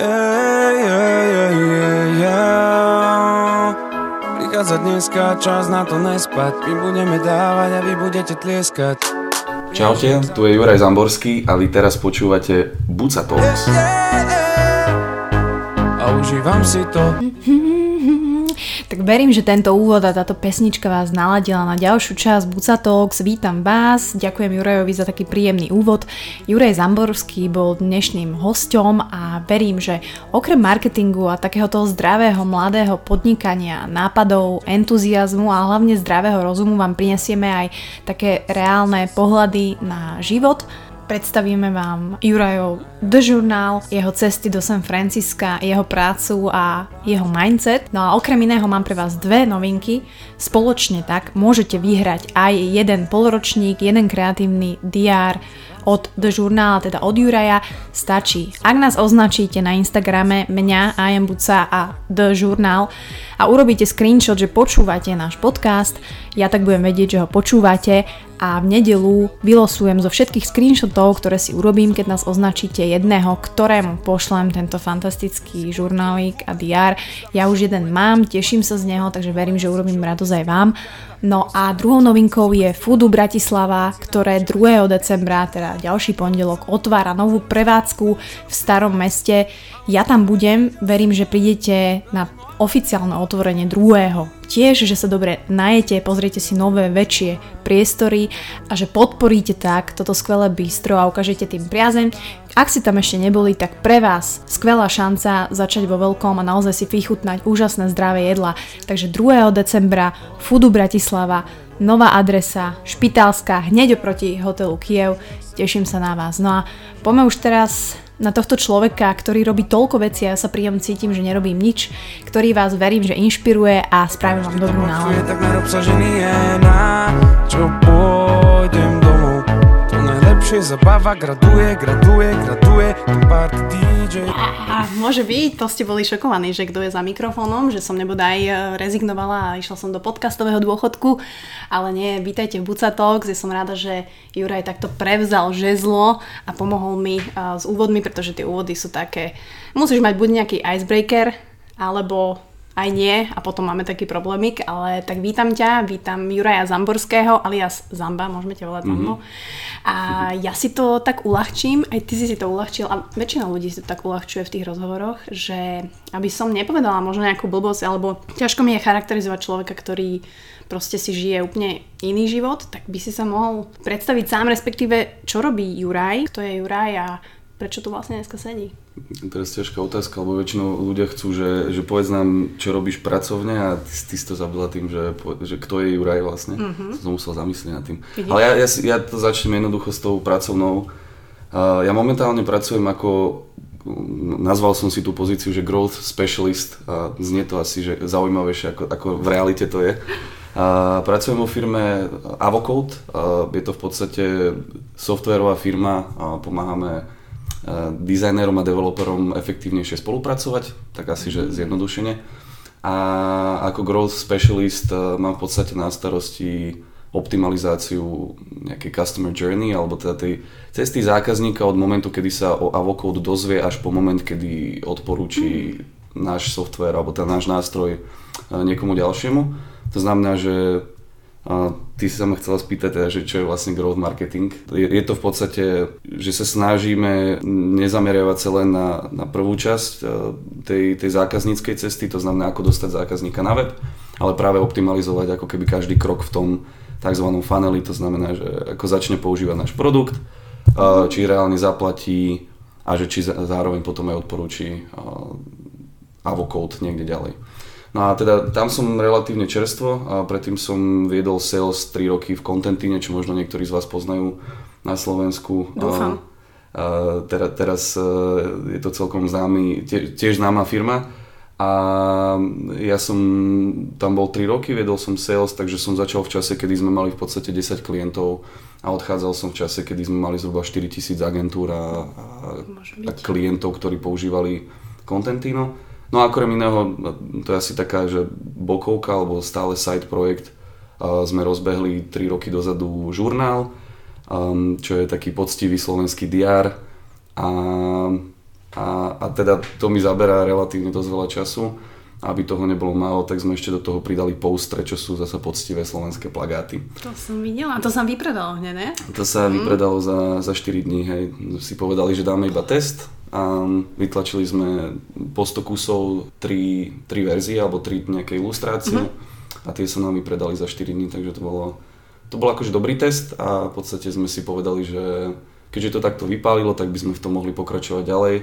Yeah, yeah, yeah, yeah, yeah. Prichádza dneska čas na to nespať My budeme dávať a vy budete tlieskať Čaute, tu je Juraj Zamborský a vy teraz počúvate Buca Talks. A užívam si to Tak verím, že tento úvod a táto pesnička vás naladila na ďalšiu časť Buca Talks. Vítam vás, ďakujem Jurajovi za taký príjemný úvod. Juraj Zamborský bol dnešným hosťom a verím, že okrem marketingu a takého toho zdravého mladého podnikania, nápadov, entuziasmu a hlavne zdravého rozumu vám prinesieme aj také reálne pohľady na život predstavíme vám Jurajov The Journal, jeho cesty do San Francisca, jeho prácu a jeho mindset. No a okrem iného mám pre vás dve novinky. Spoločne tak môžete vyhrať aj jeden polročník, jeden kreatívny diár od The Journal, teda od Juraja, stačí. Ak nás označíte na Instagrame mňa, am Buca a The Journal a urobíte screenshot, že počúvate náš podcast, ja tak budem vedieť, že ho počúvate a v nedelu vylosujem zo všetkých screenshotov, ktoré si urobím, keď nás označíte jedného, ktorému pošlem tento fantastický žurnálík a DR. Ja už jeden mám, teším sa z neho, takže verím, že urobím radosť aj vám. No a druhou novinkou je Foodu Bratislava, ktoré 2. decembra, teda ďalší pondelok, otvára novú prevádzku v starom meste. Ja tam budem, verím, že prídete na oficiálne otvorenie druhého. Tiež, že sa dobre najete, pozriete si nové, väčšie priestory a že podporíte tak toto skvelé bistro a ukážete tým priazeň. Ak si tam ešte neboli, tak pre vás skvelá šanca začať vo veľkom a naozaj si vychutnať úžasné zdravé jedla. Takže 2. decembra Foodu Bratislava, nová adresa, špitálska, hneď oproti hotelu Kiev. Teším sa na vás. No a poďme už teraz na tohto človeka, ktorý robí toľko vecí a ja sa príjom cítim, že nerobím nič, ktorý vás verím, že inšpiruje a spravím vám dobrú náladu. Tak čo pôjdem To najlepšie zabava graduje, graduje, graduje party DJ A môže byť, to ste boli šokovaní, že kto je za mikrofónom, že som nebodaj e, rezignovala a išla som do podcastového dôchodku, ale nie, vítajte v Buca Talks, ja som rada, že Juraj takto prevzal žezlo a pomohol mi uh, s úvodmi, pretože tie úvody sú také, musíš mať buď nejaký icebreaker, alebo aj nie a potom máme taký problémik, ale tak vítam ťa, vítam Juraja Zamborského alias Zamba, môžeme ťa volať Zambo. Mm-hmm. A ja si to tak uľahčím, aj ty si si to uľahčil a väčšina ľudí si to tak uľahčuje v tých rozhovoroch, že aby som nepovedala možno nejakú blbosť, alebo ťažko mi je charakterizovať človeka, ktorý proste si žije úplne iný život, tak by si sa mohol predstaviť sám, respektíve čo robí Juraj, kto je Juraj a prečo tu vlastne dneska sedí? Teraz ťažká otázka, lebo väčšinou ľudia chcú, že, že povedz nám, čo robíš pracovne a ty, ty si to zabila tým, že, že kto je Juraj vlastne. Mm-hmm. Som musel zamyslieť nad tým. Vidíš? Ale ja, ja, ja to začnem jednoducho s tou pracovnou. Uh, ja momentálne pracujem ako nazval som si tú pozíciu, že growth specialist a znie to asi že zaujímavejšie ako, ako v realite to je. A pracujem vo firme Avocode, a je to v podstate softwarová firma a pomáhame dizajnérom a developerom efektívnejšie spolupracovať, tak asi že zjednodušene. A ako growth specialist mám v podstate na starosti optimalizáciu nejakej customer journey alebo teda tej cesty zákazníka od momentu, kedy sa o Avocode dozvie až po moment, kedy odporúči náš software alebo ten náš nástroj niekomu ďalšiemu. To znamená, že a ty si sa ma chcela spýtať, teda, že čo je vlastne growth marketing. Je, je to v podstate, že sa snažíme nezameriavať sa len na, na prvú časť e, tej, tej zákazníckej cesty, to znamená ako dostať zákazníka na web, ale práve optimalizovať ako keby každý krok v tom tzv. funneli, to znamená, že ako začne používať náš produkt, e, či reálne zaplatí a že či zároveň potom aj odporúči e, avocode niekde ďalej. No a teda tam som relatívne čerstvo a predtým som viedol sales 3 roky v Contentine, čo možno niektorí z vás poznajú na Slovensku. Dúfam. A, teraz, teraz e, je to celkom známy, tie, tiež známa firma a ja som tam bol 3 roky, viedol som sales, takže som začal v čase, kedy sme mali v podstate 10 klientov a odchádzal som v čase, kedy sme mali zhruba 4000 agentúr a, a klientov, ktorí používali Contentino. No a okrem iného, to je asi taká, že bokovka alebo stále side projekt, sme rozbehli 3 roky dozadu žurnál, um, čo je taký poctivý slovenský diár a, a a teda to mi zaberá relatívne dosť veľa času. Aby toho nebolo málo, tak sme ešte do toho pridali postre, čo sú zase poctivé slovenské plagáty. To som videla, to sa vypredalo hneď, ne? To sa mm. vypredalo za, za 4 dní, hej. Si povedali, že dáme iba test a vytlačili sme po 100 kusov 3, 3 verzie alebo 3 nejaké ilustrácie. Mm-hmm. a tie sa nám vypredali za 4 dní, takže to bolo, to bol akože dobrý test a v podstate sme si povedali, že keďže to takto vypálilo, tak by sme v tom mohli pokračovať ďalej.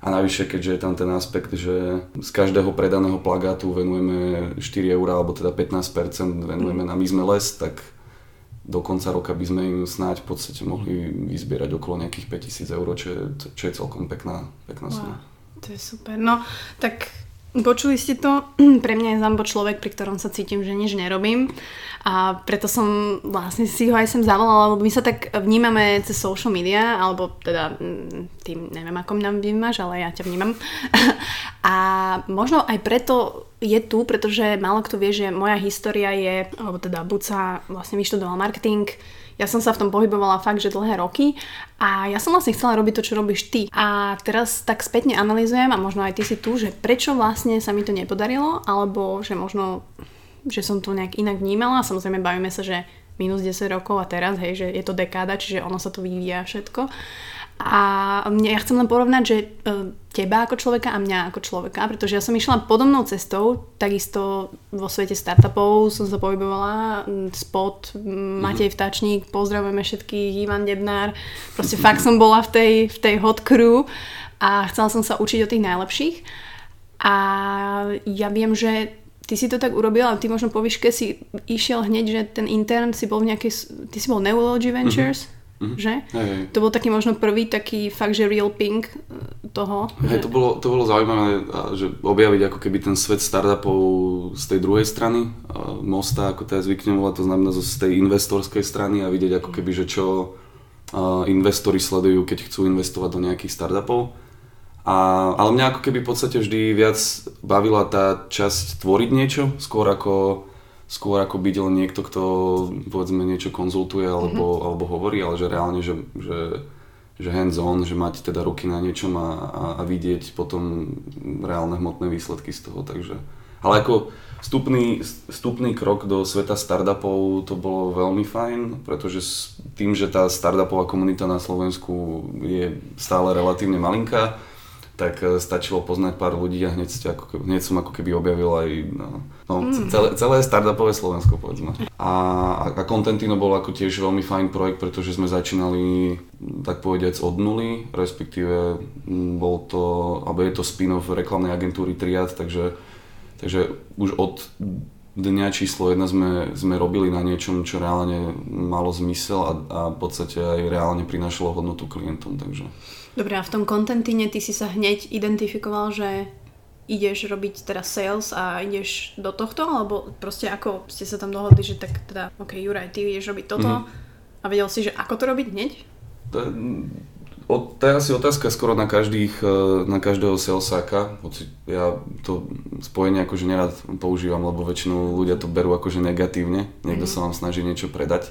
A navyše, keďže je tam ten aspekt, že z každého predaného plagátu venujeme 4 eur, alebo teda 15% venujeme na My sme les, tak do konca roka by sme im snáď v podstate mohli vyzbierať okolo nejakých 5000 eur, čo je, čo je celkom pekná, pekná. Wow, to je super. No, tak Počuli ste to, pre mňa je Zambo človek, pri ktorom sa cítim, že nič nerobím a preto som vlastne si ho aj sem zavolala, lebo my sa tak vnímame cez social media, alebo teda mm, tým neviem, ako nám vnímaš, ale ja ťa vnímam. A možno aj preto je tu, pretože málo kto vie, že moja história je, alebo teda buď vlastne vyštudoval marketing, ja som sa v tom pohybovala fakt, že dlhé roky a ja som vlastne chcela robiť to, čo robíš ty. A teraz tak spätne analizujem a možno aj ty si tu, že prečo vlastne sa mi to nepodarilo, alebo že možno, že som to nejak inak vnímala. Samozrejme bavíme sa, že minus 10 rokov a teraz, hej, že je to dekáda, čiže ono sa to vyvíja všetko. A mne, ja chcem len porovnať, že e, teba ako človeka a mňa ako človeka, pretože ja som išla podobnou cestou, takisto vo svete startupov som sa pohybovala, spod, Matej mhm. Vtačník, pozdravujeme všetkých, Ivan Debnár, proste fakt som bola v tej, v tej hot crew a chcela som sa učiť od tých najlepších. A ja viem, že ty si to tak urobil, ale ty možno po výške si išiel hneď, že ten intern si bol v nejakej, ty si bol Neurology Ventures, mm-hmm Mm-hmm. Že? Hej, hej. To bol taký možno prvý taký fakt, že real pink e, toho. Hej, že... to, bolo, to bolo zaujímavé, že objaviť ako keby ten svet startupov z tej druhej strany mosta, ako teda zvyknem volať, to znamená z tej investorskej strany a vidieť ako keby, že čo investori sledujú, keď chcú investovať do nejakých startupov. A, ale mňa ako keby v podstate vždy viac bavila tá časť tvoriť niečo, skôr ako skôr ako byť len niekto, kto povedzme niečo konzultuje alebo, mm-hmm. alebo hovorí, ale že reálne, že, že, že hands-on, že mať teda ruky na niečom a, a, a vidieť potom reálne hmotné výsledky z toho, takže... Ale ako vstupný, vstupný krok do sveta startupov to bolo veľmi fajn, pretože tým, že tá startupová komunita na Slovensku je stále relatívne malinká, tak e, stačilo poznať pár ľudí a hneď, ako, hneď som ako keby objavil aj no, no, mm. celé, celé startupové Slovensko, povedzme. A, a Contentino bol ako tiež veľmi fajn projekt, pretože sme začínali tak povediac od nuly, respektíve bol to, alebo je to spin-off reklamnej agentúry Triad, takže, takže už od dňa číslo jedna sme, sme robili na niečom, čo reálne malo zmysel a, a v podstate aj reálne prinášalo hodnotu klientom, takže... Dobre, a v tom kontentine ty si sa hneď identifikoval, že ideš robiť teraz sales a ideš do tohto, alebo proste ako ste sa tam dohodli, že tak teda, ok, Juraj, ty ideš robiť toto mm-hmm. a vedel si, že ako to robiť hneď? To, to je asi otázka skoro na, každých, e, na každého salesáka, hoci ja to spojenie akože nerad používam, lebo väčšinou ľudia to berú akože negatívne, niekto mm-hmm. sa vám snaží niečo predať.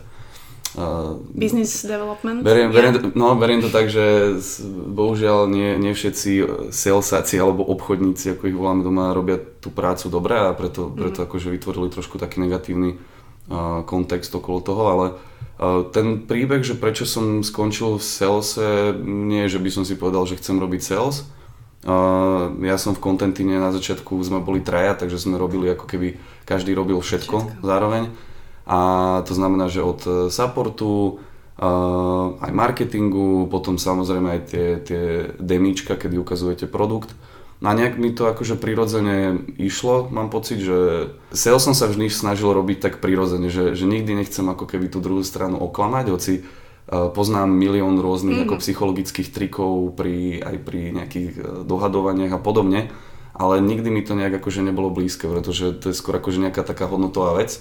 Uh, Business development? Beriem, beriem, to, no, beriem to tak, že bohužiaľ nie, nie všetci salesáci alebo obchodníci, ako ich voláme doma, robia tú prácu dobre a preto, mm. preto akože vytvorili trošku taký negatívny kontext okolo toho, ale ten príbeh, že prečo som skončil v salese, nie je, že by som si povedal, že chcem robiť sales. Ja som v Contentine na začiatku, sme boli traja, takže sme robili ako keby každý robil všetko, všetko. zároveň a to znamená, že od e, supportu, uh, aj marketingu, potom samozrejme aj tie, tie demíčka, kedy ukazujete produkt. A nejak mi to akože prirodzene išlo, mám pocit, že sales som sa vždy snažil robiť tak prirodzene, že, že nikdy nechcem ako keby tú druhú stranu oklamať, hoci uh, poznám milión rôznych mm. ako psychologických trikov pri, aj pri nejakých dohadovaniach a podobne, ale nikdy mi to nejak akože nebolo blízke, pretože to je skôr akože nejaká taká hodnotová vec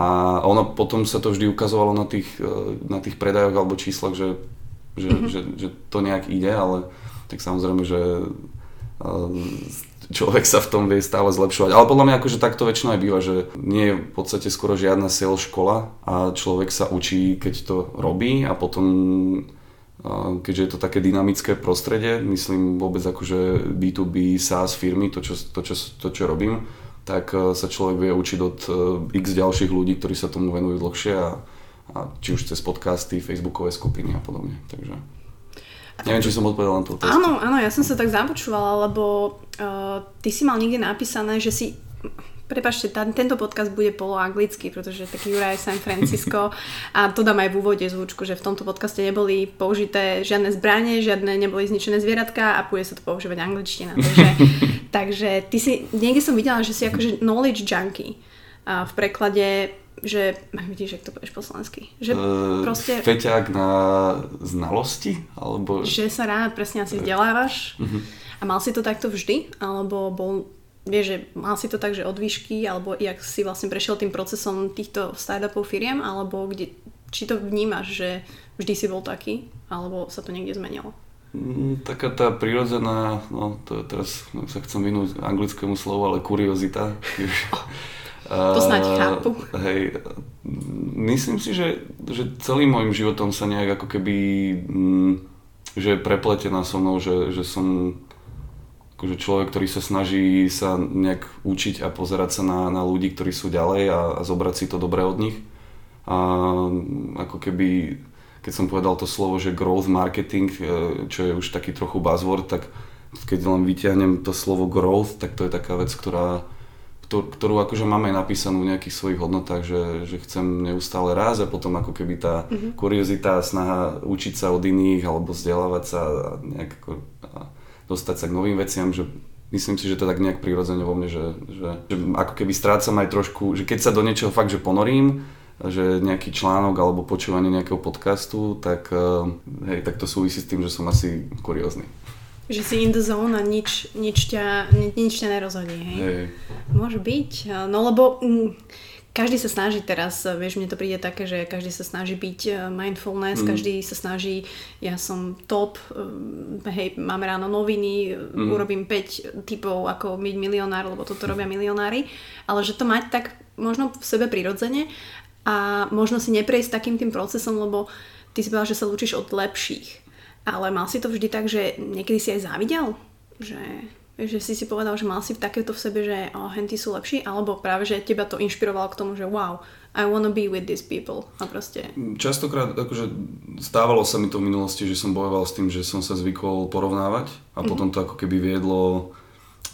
a ono potom sa to vždy ukazovalo na tých, e, na tých predajoch alebo číslach, že, že, mm-hmm. že, že to nejak ide, ale tak samozrejme, že e, človek sa v tom vie stále zlepšovať. Ale podľa mňa akože takto väčšinou aj býva, že nie je v podstate skoro žiadna sales škola a človek sa učí, keď to robí a potom keďže je to také dynamické prostredie, myslím vôbec akože B2B SaaS firmy, to čo, to, čo, to, čo robím, tak sa človek vie učiť od x ďalších ľudí, ktorí sa tomu venujú dlhšie a, a či už cez podcasty, facebookové skupiny a podobne. Takže neviem, či som odpovedal na tú otázku. Áno, áno, ja som sa tak započúvala, lebo uh, ty si mal niekde napísané, že si Prepašte, tá, tento podcast bude poloanglicky, pretože taký Juraj San Francisco a to dám aj v úvode zvučku, že v tomto podcaste neboli použité žiadne zbranie, žiadne neboli zničené zvieratka a bude sa to používať angličtina. Takže, takže ty si, niekde som videla, že si akože knowledge junkie a v preklade že, vidíš, jak to povieš po slovensky, že uh, proste... Feťák na znalosti? Alebo... Že sa rád presne asi vzdelávaš uh-huh. a mal si to takto vždy? Alebo bol vieš, že mal si to tak, že od výšky, alebo jak si vlastne prešiel tým procesom týchto startupov firiem, alebo kde, či to vnímaš, že vždy si bol taký, alebo sa to niekde zmenilo? Mm, taká tá prirodzená, no to teraz sa chcem vynúť anglickému slovu, ale kuriozita. To snáď chápu. Hej, myslím si, že, že celým môjim životom sa nejak ako keby, mm, že je prepletená so mnou, že, že som akože človek, ktorý sa snaží sa nejak učiť a pozerať sa na, na ľudí, ktorí sú ďalej a, a zobrať si to dobré od nich. A ako keby, keď som povedal to slovo, že growth marketing, e, čo je už taký trochu buzzword, tak keď len vyťahnem to slovo growth, tak to je taká vec, ktorá, ktorú akože máme napísanú v nejakých svojich hodnotách, že, že chcem neustále raz a potom ako keby tá mm-hmm. kuriozita, snaha učiť sa od iných alebo vzdelávať sa a nejak ako, a dostať sa k novým veciam, že myslím si, že to tak nejak prirodzene vo mne, že, že, že ako keby strácam aj trošku, že keď sa do niečoho fakt, že ponorím, že nejaký článok alebo počúvanie nejakého podcastu, tak, eh, hej, tak to súvisí s tým, že som asi kuriózny. Že si in the zone a nič, nič, ťa, nič ťa nerozhodí, hej? hej? Môže byť, no lebo mm, každý sa snaží teraz, vieš, mne to príde také, že každý sa snaží byť eh, mindfulness, mm. každý sa snaží, ja som top, eh, hej, máme ráno noviny, mm. urobím 5 typov, ako byť milionár, lebo toto robia milionári, ale že to mať tak možno v sebe prirodzene a možno si neprejsť takým tým procesom, lebo ty si povedal, že sa učíš od lepších. Ale mal si to vždy tak, že niekedy si aj závidel? Že že si si povedal, že mal si takéto v sebe, že oh, henty sú lepší, alebo práve, že teba to inšpirovalo k tomu, že wow, I wanna be with these people. A proste... Častokrát akože stávalo sa mi to v minulosti, že som bojoval s tým, že som sa zvykol porovnávať a mm-hmm. potom to ako keby viedlo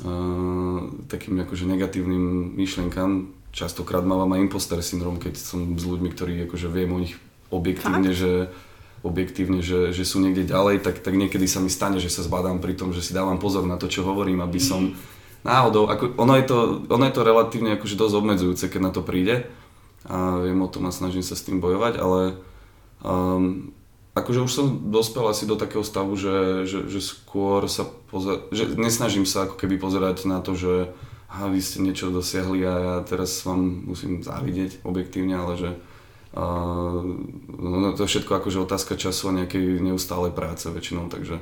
uh, takým akože negatívnym myšlienkam. Častokrát mávam aj imposter syndrom, keď som s ľuďmi, ktorí akože viem o nich objektívne, Fakt? že objektívne, že, že sú niekde ďalej, tak, tak niekedy sa mi stane, že sa zbadám pri tom, že si dávam pozor na to, čo hovorím, aby som náhodou, ako, ono, je to, ono je to relatívne akože dosť obmedzujúce, keď na to príde. A viem o tom a snažím sa s tým bojovať, ale um, akože už som dospel asi do takého stavu, že, že, že skôr sa pozerať, že nesnažím sa ako keby pozerať na to, že aha, vy ste niečo dosiahli a ja teraz vám musím závidieť objektívne, ale že no, to je všetko akože otázka času a nejakej neustálej práce väčšinou, takže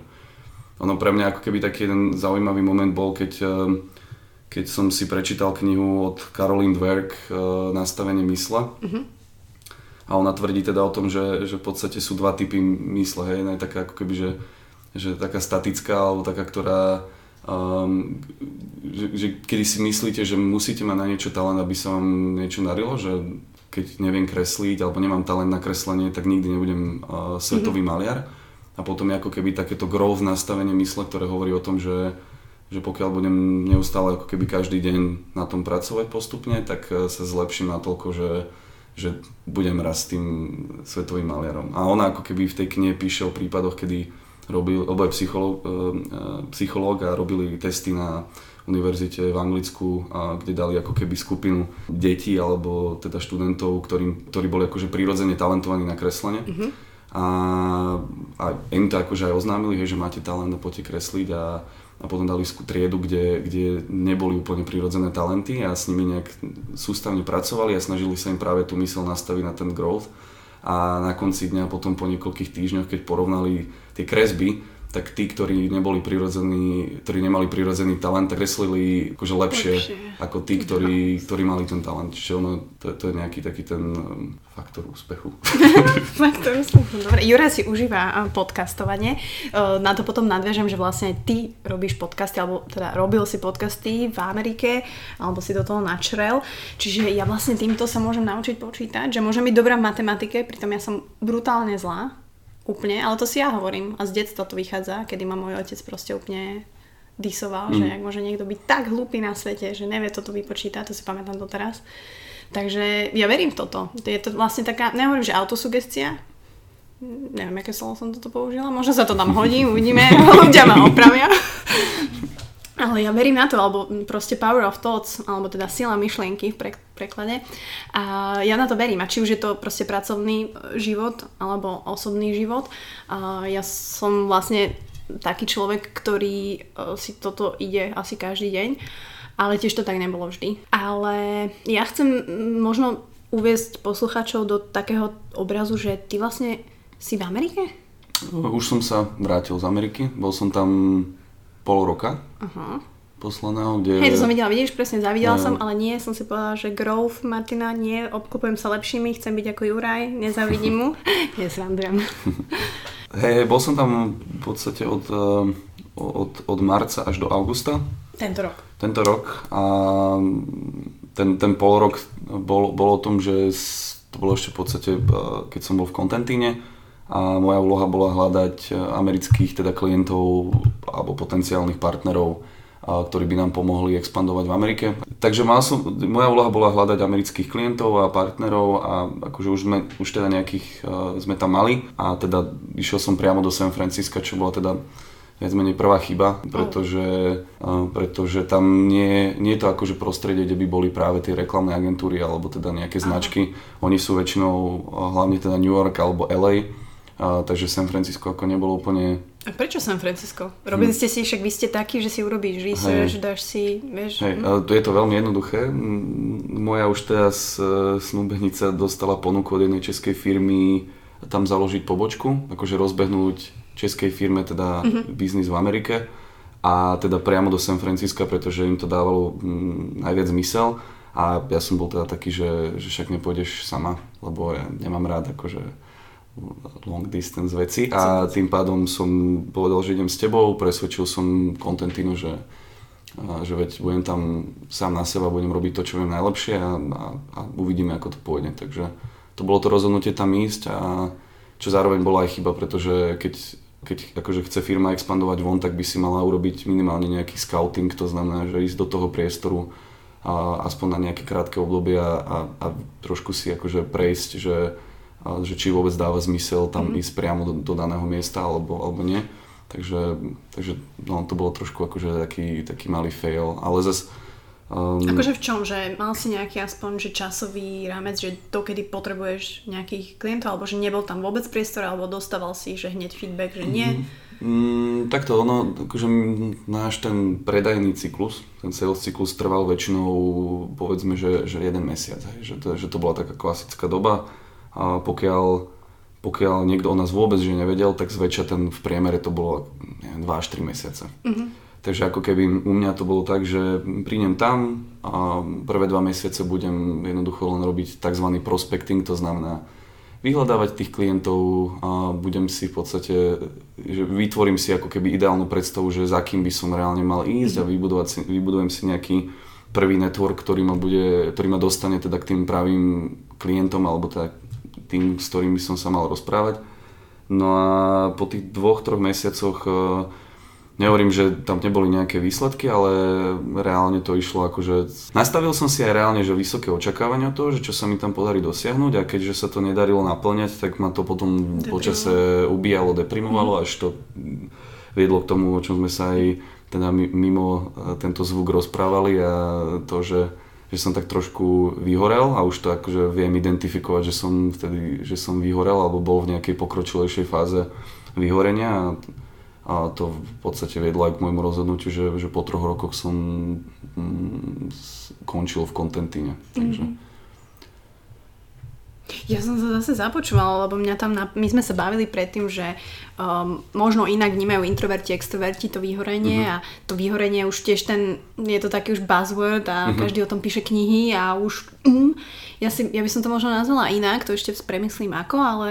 ono pre mňa ako keby taký jeden zaujímavý moment bol, keď, e, keď som si prečítal knihu od Caroline Dwerg e, Nastavenie mysle. Mm-hmm. A ona tvrdí teda o tom, že, že v podstate sú dva typy mysle, hej, jedna je taká ako keby, že, že taká statická, alebo taká, ktorá um, že, že kedy si myslíte, že musíte mať na niečo talent, aby sa vám niečo narilo, že keď neviem kresliť alebo nemám talent na kreslenie, tak nikdy nebudem uh, svetový mm-hmm. maliar. A potom je ako keby takéto growth nastavenie mysle, ktoré hovorí o tom, že, že pokiaľ budem neustále ako keby každý deň na tom pracovať postupne, tak uh, sa zlepším natoľko, že, že budem raz tým svetovým maliarom. A ona ako keby v tej knihe píše o prípadoch, kedy robil, oboje psychológ, uh, psychológ a robili testy na univerzite v Anglicku, a kde dali ako keby skupinu detí alebo teda študentov, ktorým, ktorí boli akože prirodzene talentovaní na kreslenie. Mm-hmm. A, a im to akože aj oznámili, hej, že máte talent a poďte kresliť a, a potom dali triedu, kde, kde neboli úplne prirodzené talenty a s nimi nejak sústavne pracovali a snažili sa im práve tú mysel nastaviť na ten growth a na konci dňa potom po niekoľkých týždňoch, keď porovnali tie kresby, tak tí, ktorí neboli prirodzení, ktorí nemali prirodzený talent, kreslili akože lepšie, lepšie. ako tí, ktorí, ktorí mali ten talent. Čiže ono, to, to je nejaký taký ten um, faktor úspechu. faktor úspechu, dobre. Jura si užíva podcastovanie. Na to potom nadviažem, že vlastne ty robíš podcasty, alebo teda robil si podcasty v Amerike, alebo si do toho načrel. Čiže ja vlastne týmto sa môžem naučiť počítať, že môžem byť dobrá v matematike, pritom ja som brutálne zlá úplne, ale to si ja hovorím a z detstva to vychádza, kedy ma môj otec proste úplne disoval, mm. že ak môže niekto byť tak hlupý na svete, že nevie toto vypočítať, to si pamätám doteraz. Takže ja verím v toto. Je to vlastne taká, nehovorím, že autosugestia, neviem, aké slovo som toto použila, možno sa to tam hodí, uvidíme, ľudia ma opravia. Ale ja verím na to, alebo proste power of thoughts, alebo teda sila myšlienky v pre- preklade. A ja na to verím. A či už je to proste pracovný e, život, alebo osobný život. A ja som vlastne taký človek, ktorý e, si toto ide asi každý deň. Ale tiež to tak nebolo vždy. Ale ja chcem možno uviezť poslucháčov do takého obrazu, že ty vlastne si v Amerike? Už som sa vrátil z Ameriky. Bol som tam pol roka uh-huh. poslaného, kde... Hej, to som videla, vidíš, presne, zavidela uh, som, ale nie, som si povedala, že growth Martina, nie, obklopujem sa lepšími, chcem byť ako Juraj, nezavidím mu. Nesrandujem. Hej, bol som tam v podstate od, eh, od, od marca až do augusta. Tento rok. Tento rok a ten, ten pol rok bol, bol o tom, že to bolo ešte v podstate, eh, keď som bol v Kontentíne, a moja úloha bola hľadať e, amerických teda klientov alebo potenciálnych partnerov, ktorí by nám pomohli expandovať v Amerike. Takže mal som, moja úloha bola hľadať amerických klientov a partnerov a akože už sme už teda nejakých uh, sme tam mali a teda išiel som priamo do San Francisca, čo bola teda viac menej prvá chyba, pretože, uh, pretože tam nie, nie je to akože prostredie, kde by boli práve tie reklamné agentúry alebo teda nejaké značky. Oni sú väčšinou hlavne teda New York alebo LA, a, takže San Francisco ako nebolo úplne... A prečo San Francisco? Robili hm. ste si, však vy ste takí, že si urobíš research, dáš si, vieš... Hej, hm? je to veľmi jednoduché. Moja už teraz e, snúbenica dostala ponuku od jednej českej firmy tam založiť pobočku, akože rozbehnúť českej firme teda mm-hmm. biznis v Amerike a teda priamo do San Francisca, pretože im to dávalo mm, najviac zmysel a ja som bol teda taký, že, že však nepôjdeš sama, lebo ja nemám rád akože long distance veci a tým pádom som povedal, že idem s tebou, presvedčil som Contentino, že, že veď budem tam sám na seba, budem robiť to, čo viem najlepšie a, a, a uvidíme, ako to pôjde. Takže to bolo to rozhodnutie tam ísť a čo zároveň bola aj chyba, pretože keď, keď akože chce firma expandovať von, tak by si mala urobiť minimálne nejaký scouting, to znamená, že ísť do toho priestoru a aspoň na nejaké krátke obdobie a, a, a trošku si akože prejsť, že že či vôbec dáva zmysel tam mm-hmm. ísť priamo do, do daného miesta alebo, alebo nie. Takže, takže no, to bolo trošku akože taký, taký malý fail, ale zase Um, akože v čom? Že mal si nejaký aspoň že časový rámec, že dokedy potrebuješ nejakých klientov, alebo že nebol tam vôbec priestor, alebo dostával si že hneď feedback, že nie? Mm, takto ono, akože náš ten predajný cyklus, ten sales cyklus trval väčšinou povedzme, že, že jeden mesiac, hej, že, to, že to bola taká klasická doba a pokiaľ, pokiaľ niekto o nás vôbec že nevedel, tak zväčša ten v priemere to bolo 2 až 3 mesiace. Mm-hmm. Takže ako keby u mňa to bolo tak, že prídem tam a prvé dva mesiace budem jednoducho len robiť tzv. prospecting, to znamená vyhľadávať tých klientov a budem si v podstate, že vytvorím si ako keby ideálnu predstavu, že za kým by som reálne mal ísť a mhm. vybudovať si, vybudujem si nejaký prvý network, ktorý ma, bude, ktorý ma dostane teda k tým pravým klientom alebo teda tým, s ktorými som sa mal rozprávať. No a po tých dvoch, troch mesiacoch e, nehovorím, že tam neboli nejaké výsledky, ale reálne to išlo akože... Nastavil som si aj reálne, že vysoké očakávania toho, že čo sa mi tam podarí dosiahnuť a keďže sa to nedarilo naplňať, tak ma to potom počase ubíjalo, deprimovalo, mm. až to viedlo k tomu, o čom sme sa aj teda mimo e, tento zvuk rozprávali a to, že že som tak trošku vyhorel a už to akože viem identifikovať, že som vtedy, že som vyhorel alebo bol v nejakej pokročilejšej fáze vyhorenia a, a to v podstate viedlo aj k môjmu rozhodnutiu, že, že po troch rokoch som mm, končil v kontentíne. Takže. Mm-hmm. Ja som sa zase započúvala, lebo mňa tam, na, my sme sa bavili predtým, že um, možno inak vnímajú introverti, extroverti to vyhorenie uh-huh. a to vyhorenie už tiež ten, je to taký už buzzword a uh-huh. každý o tom píše knihy a už, um, ja, si, ja by som to možno nazvala inak, to ešte premyslím ako, ale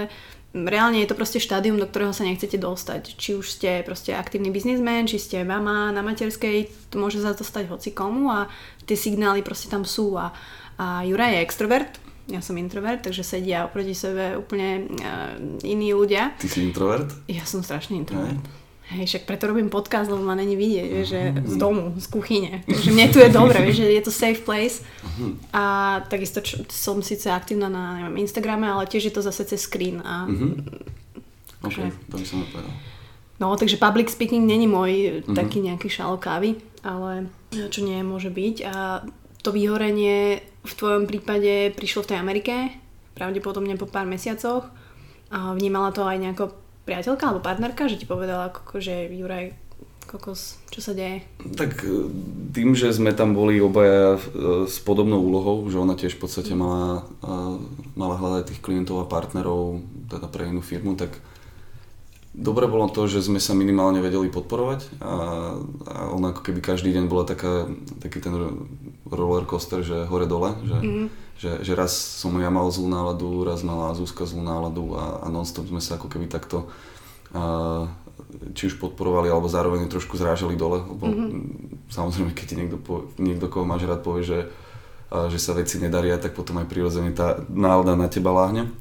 reálne je to proste štádium, do ktorého sa nechcete dostať. Či už ste proste aktívny biznismen, či ste mama na materskej, to môže sa to stať hoci komu a tie signály proste tam sú a, a Jura je extrovert, ja som introvert, takže sedia oproti sebe úplne uh, iní ľudia. Ty si introvert? Ja som strašne introvert. Aj. Hej, však preto robím podcast, lebo ma není vidieť, uh-huh. že z domu, z kuchyne. Takže mne tu je dobre, vieš, že je to safe place. Uh-huh. A takisto čo, som síce aktívna na neviem, Instagrame, ale tiež je to zase cez screen. A, uh-huh. Ok, to by som nepovedal. No, takže public speaking není môj uh-huh. taký nejaký šalo kávy, ale čo nie môže byť. A to vyhorenie v tvojom prípade prišlo v tej Amerike, pravdepodobne po pár mesiacoch. A vnímala to aj nejako priateľka alebo partnerka, že ti povedala, že Juraj, kokos, čo sa deje? Tak e, tým, že sme tam boli obaja e, s podobnou úlohou, že ona tiež v podstate mala, e, mala hľadať tých klientov a partnerov teda pre inú firmu, tak Dobre bolo to, že sme sa minimálne vedeli podporovať a, a ona ako keby každý deň bola taká, taký ten roller coaster, že hore-dole, že, mm. že, že raz som ja mal zlú náladu, raz mala Zuzka zlú náladu a, a non-stop sme sa ako keby takto a, či už podporovali, alebo zároveň trošku zrážali dole, lebo mm-hmm. samozrejme, keď ti niekto, niekto, koho máš rád, povie, že, a, že sa veci nedaria, tak potom aj prirodzene tá nálada na teba láhne.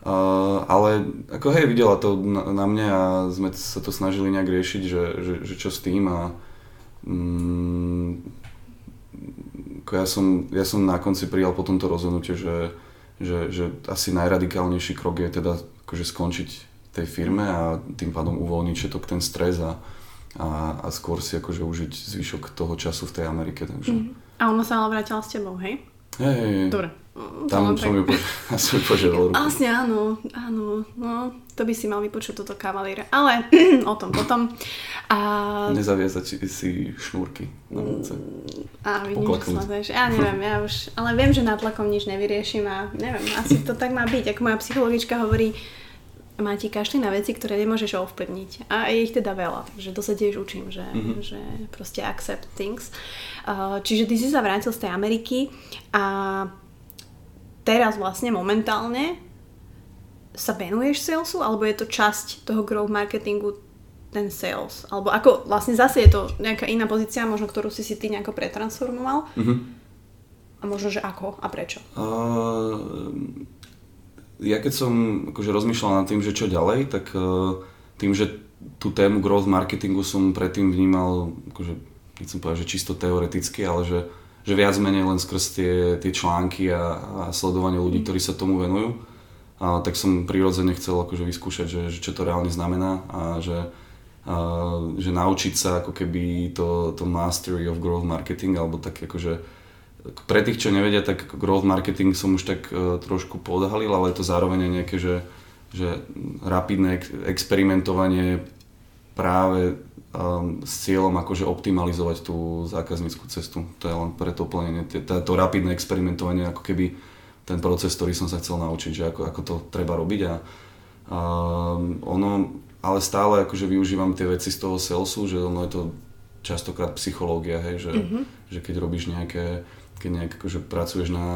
Uh, ale ako hej, videla to na, na mne a sme sa to snažili nejak riešiť, že, že, že čo s tým a mm, ja, som, ja som na konci prijal po tomto rozhodnutie, že, že, že asi najradikálnejší krok je teda akože skončiť tej firme a tým pádom uvoľniť všetok ten stres a, a, a skôr si akože užiť zvyšok toho času v tej Amerike. Takže. Mm. A ona sa ale vrátila s tebou, hej? Hej, hej, hej. Dobre. Tam som ju, požiadal ruku. Vlastne áno, áno, no, to by si mal vypočuť toto kavalíre. Ale o tom potom. A... Nezaviazať si šnúrky na noce. A vidím, že Ja neviem, ja už, ale viem, že nátlakom nič nevyriešim a neviem, asi to tak má byť. Ako moja psychologička hovorí, máte kašli na veci, ktoré nemôžeš ovplyvniť. A je ich teda veľa, takže to sa tiež učím, že, mm-hmm. že proste accept things. Uh, čiže ty si sa vrátil z tej Ameriky a teraz vlastne momentálne sa venuješ salesu, alebo je to časť toho growth marketingu ten sales? Alebo ako vlastne zase je to nejaká iná pozícia, možno ktorú si si ty nejako pretransformoval? Mm-hmm. A možno, že ako a prečo? Uh, ja keď som akože rozmýšľal nad tým, že čo ďalej, tak uh, tým, že tú tému growth marketingu som predtým vnímal, akože, nechcem povedať, že čisto teoreticky, ale že že viac menej len skrz tie, tie články a, a sledovanie ľudí, ktorí sa tomu venujú. A, tak som prirodzene chcel akože vyskúšať, že, že čo to reálne znamená a že, a, že naučiť sa ako keby to, to mastery of growth marketing alebo tak akože pre tých, čo nevedia, tak growth marketing som už tak uh, trošku podhalil, ale je to zároveň nejaké, že, že rapidné experimentovanie práve um, s cieľom akože optimalizovať tú zákazníckú cestu. To je len pre to plnenie, to, rapidné experimentovanie, ako keby ten proces, ktorý som sa chcel naučiť, že ako, ako to treba robiť a, a ono, ale stále akože využívam tie veci z toho salesu, že ono je to častokrát psychológia, hej, že, mm-hmm. že keď robíš nejaké, keď nejak akože pracuješ na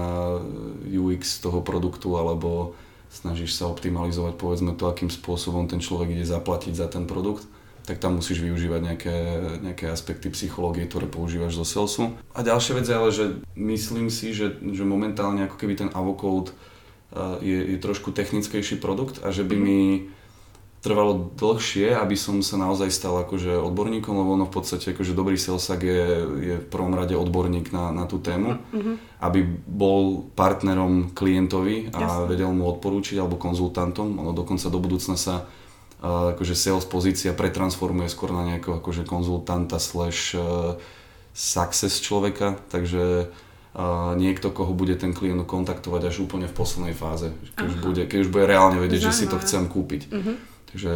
UX toho produktu alebo snažíš sa optimalizovať povedzme to, akým spôsobom ten človek ide zaplatiť za ten produkt, tak tam musíš využívať nejaké, nejaké aspekty psychológie, ktoré používaš zo salesu. A ďalšia vec je ale, že myslím si, že, že momentálne ako keby ten Avocode uh, je, je trošku technickejší produkt a že by mi trvalo dlhšie, aby som sa naozaj stal akože odborníkom, lebo ono v podstate akože dobrý salesak je, je v prvom rade odborník na, na tú tému, mm-hmm. aby bol partnerom klientovi a Jasne. vedel mu odporúčiť alebo konzultantom. Ono dokonca do budúcna sa akože sales pozícia pretransformuje skôr na nejakého akože konzultanta slash uh, success človeka, takže uh, niekto, koho bude ten klient kontaktovať až úplne v poslednej fáze, keď už, bude, keď už bude reálne vedieť, Zaujímavé. že si to chcem kúpiť. Uh-huh. Takže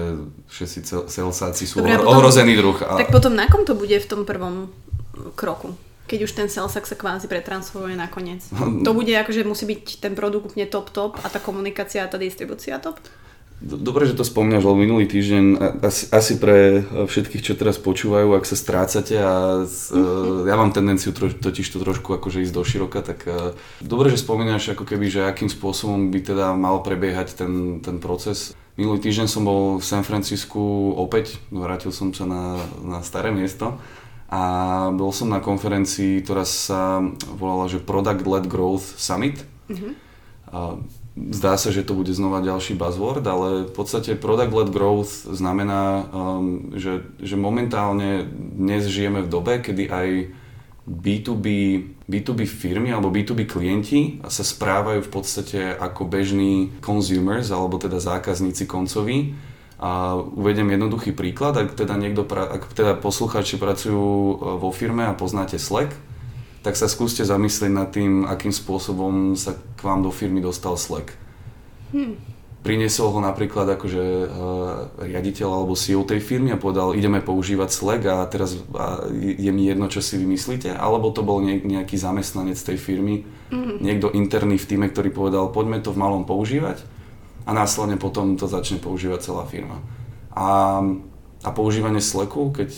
všetci salesáci sú Dobre, potom, ohrozený druh. A... Tak potom na kom to bude v tom prvom kroku? keď už ten sales sa kvázi pretransformuje nakoniec. To bude ako, že musí byť ten produkt úplne top top a tá komunikácia a tá distribúcia top? Dobre, že to spomínaš, lebo minulý týždeň asi, asi pre všetkých, čo teraz počúvajú, ak sa strácate a mm-hmm. ja mám tendenciu troš, totiž to trošku akože ísť do široka, tak e, dobre, že spomínaš ako keby, že akým spôsobom by teda mal prebiehať ten, ten proces. Minulý týždeň som bol v San Francisku opäť, vrátil som sa na, na staré miesto a bol som na konferencii, ktorá sa volala, že Product Led Growth Summit. Mm-hmm. Zdá sa, že to bude znova ďalší buzzword, ale v podstate product led growth znamená, um, že, že momentálne dnes žijeme v dobe, kedy aj B2B, B2B firmy alebo B2B klienti sa správajú v podstate ako bežní consumers alebo teda zákazníci koncoví. A uvedem jednoduchý príklad, ak teda, niekto, ak teda poslucháči pracujú uh, vo firme a poznáte Slack, tak sa skúste zamyslieť nad tým, akým spôsobom sa k vám do firmy dostal Slack. Hmm. Priniesol ho napríklad akože uh, riaditeľ alebo CEO tej firmy a povedal, ideme používať Slack a teraz uh, je mi jedno, čo si vymyslíte. Alebo to bol nejaký zamestnanec tej firmy, hmm. niekto interný v týme, ktorý povedal, poďme to v malom používať a následne potom to začne používať celá firma. A, a používanie Slacku, keď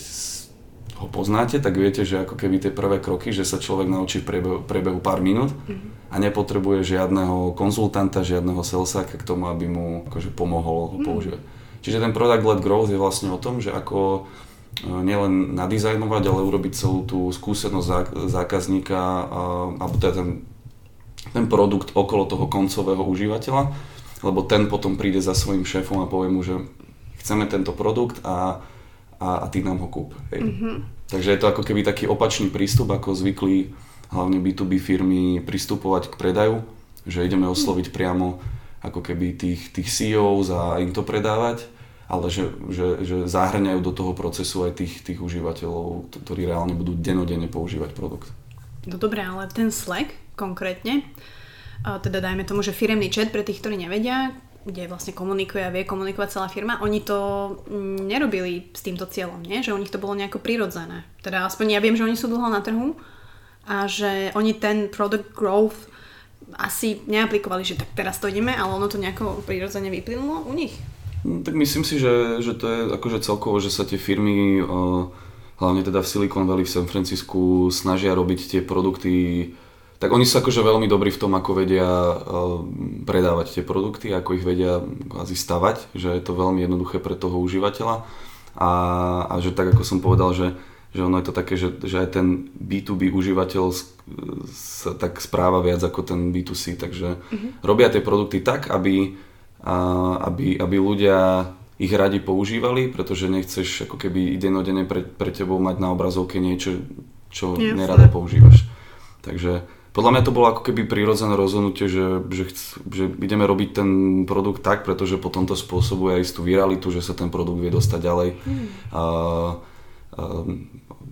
ho poznáte, tak viete, že ako keby tie prvé kroky, že sa človek naučí v priebehu, priebehu pár minút mm-hmm. a nepotrebuje žiadneho konzultanta, žiadneho salesáka k tomu, aby mu akože pomohol ho mm. používať. Čiže ten product led growth je vlastne o tom, že ako e, nielen nadizajnovať, ale urobiť celú tú skúsenosť zákazníka alebo teda ten, ten produkt okolo toho koncového užívateľa, lebo ten potom príde za svojim šéfom a povie mu, že chceme tento produkt a a, a ty nám ho kúp. Hej. Mm-hmm. Takže je to ako keby taký opačný prístup, ako zvykli hlavne B2B firmy pristupovať k predaju, že ideme osloviť priamo ako keby tých, tých CEOs a im to predávať, ale že, že, že zahrňajú do toho procesu aj tých, tých užívateľov, ktorí reálne budú denodene používať produkt. No dobré, ale ten Slack konkrétne, teda dajme tomu, že firemný chat pre tých, ktorí nevedia, kde vlastne komunikuje a vie komunikovať celá firma, oni to mm, nerobili s týmto cieľom, nie? že u nich to bolo nejako prirodzené. Teda aspoň ja viem, že oni sú dlho na trhu a že oni ten product growth asi neaplikovali, že tak teraz to ideme, ale ono to nejako prirodzene vyplynulo u nich. No, tak myslím si, že, že to je akože celkovo, že sa tie firmy, hlavne teda v Silicon Valley v San Francisku, snažia robiť tie produkty tak oni sú akože veľmi dobrí v tom, ako vedia uh, predávať tie produkty, ako ich vedia asi stavať, že je to veľmi jednoduché pre toho užívateľa a, a že tak ako som povedal, že, že ono je to také, že, že aj ten B2B užívateľ sa tak správa viac ako ten B2C, takže mm-hmm. robia tie produkty tak, aby, a, aby, aby ľudia ich radi používali, pretože nechceš ako keby denodene pre, pre tebou mať na obrazovke niečo, čo yes. nerada používaš. Takže podľa mňa to bolo ako keby prirodzené rozhodnutie, že, že, že ideme robiť ten produkt tak, pretože potom to spôsobuje aj istú viralitu, že sa ten produkt vie dostať ďalej. Mm. A, a,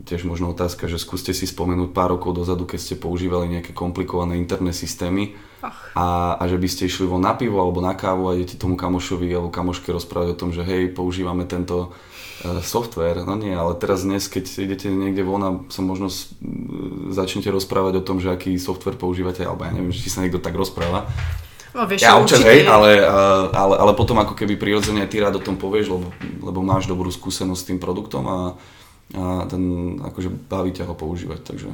tiež možno otázka, že skúste si spomenúť pár rokov dozadu, keď ste používali nejaké komplikované interné systémy a, a že by ste išli von na pivo alebo na kávu a idete tomu kamošovi alebo kamoške rozprávať o tom, že hej, používame tento software. No nie, ale teraz dnes, keď idete niekde von a sa možno začnete rozprávať o tom, že aký software používate, alebo ja neviem, či sa niekto tak rozpráva. No, vieš, ja občas, hej, ale, ale, ale potom ako keby prirodzene ty rád o tom povieš, lebo, lebo máš dobrú skúsenosť s tým produktom a, a ten akože baví ťa ho používať, takže...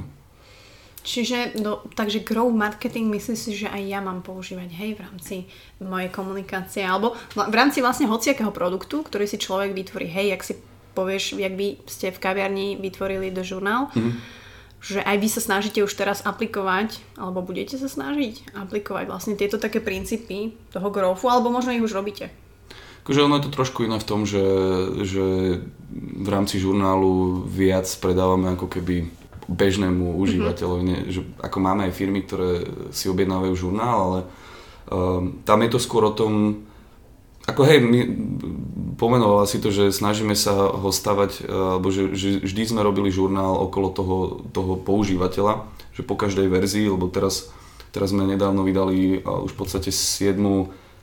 Čiže, no, takže grow marketing myslíš si, že aj ja mám používať, hej, v rámci mojej komunikácie, alebo v rámci vlastne hociakého produktu, ktorý si človek vytvorí, hej, jak si povieš, jak vy ste v kaviarni vytvorili do žurnál, mm-hmm. že aj vy sa snažíte už teraz aplikovať, alebo budete sa snažiť aplikovať vlastne tieto také princípy toho growthu, alebo možno ich už robíte. Akože ono je to trošku iné v tom, že, že v rámci žurnálu viac predávame ako keby bežnému užívateľovi. Mm-hmm. Že ako máme aj firmy, ktoré si objednávajú žurnál, ale um, tam je to skôr o tom, ako hej, my, pomenovala si to, že snažíme sa ho stavať, alebo že, že vždy sme robili žurnál okolo toho, toho používateľa, že po každej verzii, lebo teraz, teraz sme nedávno vydali už v podstate 7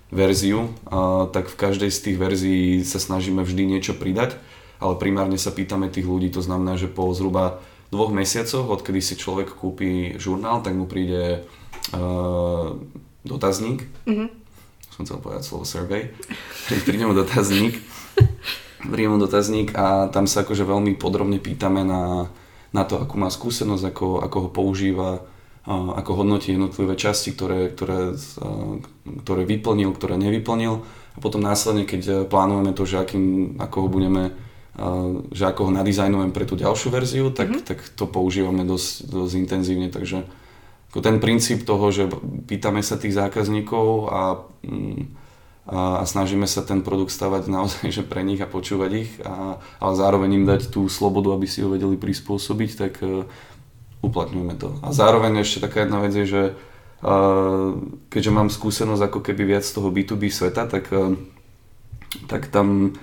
verziu, a, tak v každej z tých verzií sa snažíme vždy niečo pridať, ale primárne sa pýtame tých ľudí, to znamená, že po zhruba dvoch mesiacoch, odkedy si človek kúpi žurnál, tak mu príde uh, dotazník. Mm-hmm. Som chcel povedať slovo survey. príde mu dotazník. príde mu dotazník a tam sa akože veľmi podrobne pýtame na, na to, akú má skúsenosť, ako, ako ho používa, ako hodnotí jednotlivé časti, ktoré, ktoré, ktoré vyplnil, ktoré nevyplnil a potom následne, keď plánujeme to, že akým, ako ho budeme že ako ho nadizajnujem pre tú ďalšiu verziu, tak, mm-hmm. tak to používame dosť, dosť intenzívne, takže ako ten princíp toho, že pýtame sa tých zákazníkov a, mm, a, a snažíme sa ten produkt stavať naozaj že pre nich a počúvať ich, a, ale zároveň im dať tú slobodu, aby si ho vedeli prispôsobiť, tak uh, uplatňujeme to. A zároveň ešte taká jedna vec je, že uh, keďže mám skúsenosť ako keby viac z toho B2B sveta, tak, uh, tak tam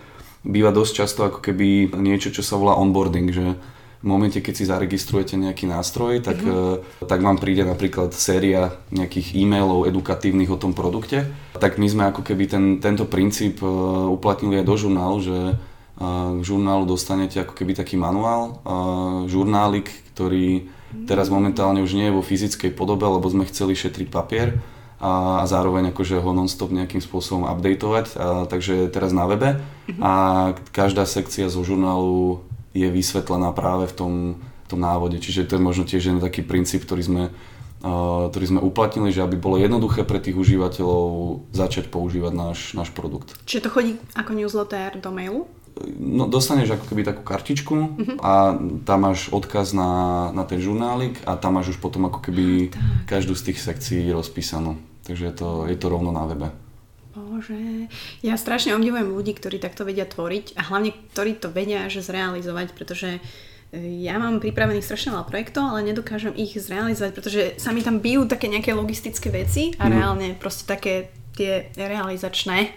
býva dosť často ako keby niečo, čo sa volá onboarding, že v momente, keď si zaregistrujete nejaký nástroj, tak, mm-hmm. tak vám príde napríklad séria nejakých e-mailov edukatívnych o tom produkte. Tak my sme ako keby ten, tento princíp uh, uplatnili aj do žurnálu, že uh, k žurnálu dostanete ako keby taký manuál, žurnálik, ktorý teraz momentálne už nie je vo fyzickej podobe, lebo sme chceli šetriť papier a, zároveň akože ho non-stop nejakým spôsobom updateovať, a, takže teraz na webe mm-hmm. a každá sekcia zo žurnálu je vysvetlená práve v tom, tom návode, čiže to je možno tiež jeden taký princíp, ktorý sme, uh, ktorý sme uplatnili, že aby bolo jednoduché pre tých užívateľov začať používať náš, náš produkt. Čiže to chodí ako newsletter do mailu? No, dostaneš ako keby takú kartičku uh-huh. a tam máš odkaz na, na ten žurnálik a tam máš už potom ako keby každú z tých sekcií rozpísanú. Takže je to, je to rovno na webe. Bože, ja strašne obdivujem ľudí, ktorí takto vedia tvoriť a hlavne ktorí to vedia že zrealizovať, pretože e, ja mám pripravených strašne veľa projektov, ale nedokážem ich zrealizovať, pretože sa mi tam bijú také nejaké logistické veci a mm. reálne proste také tie realizačné.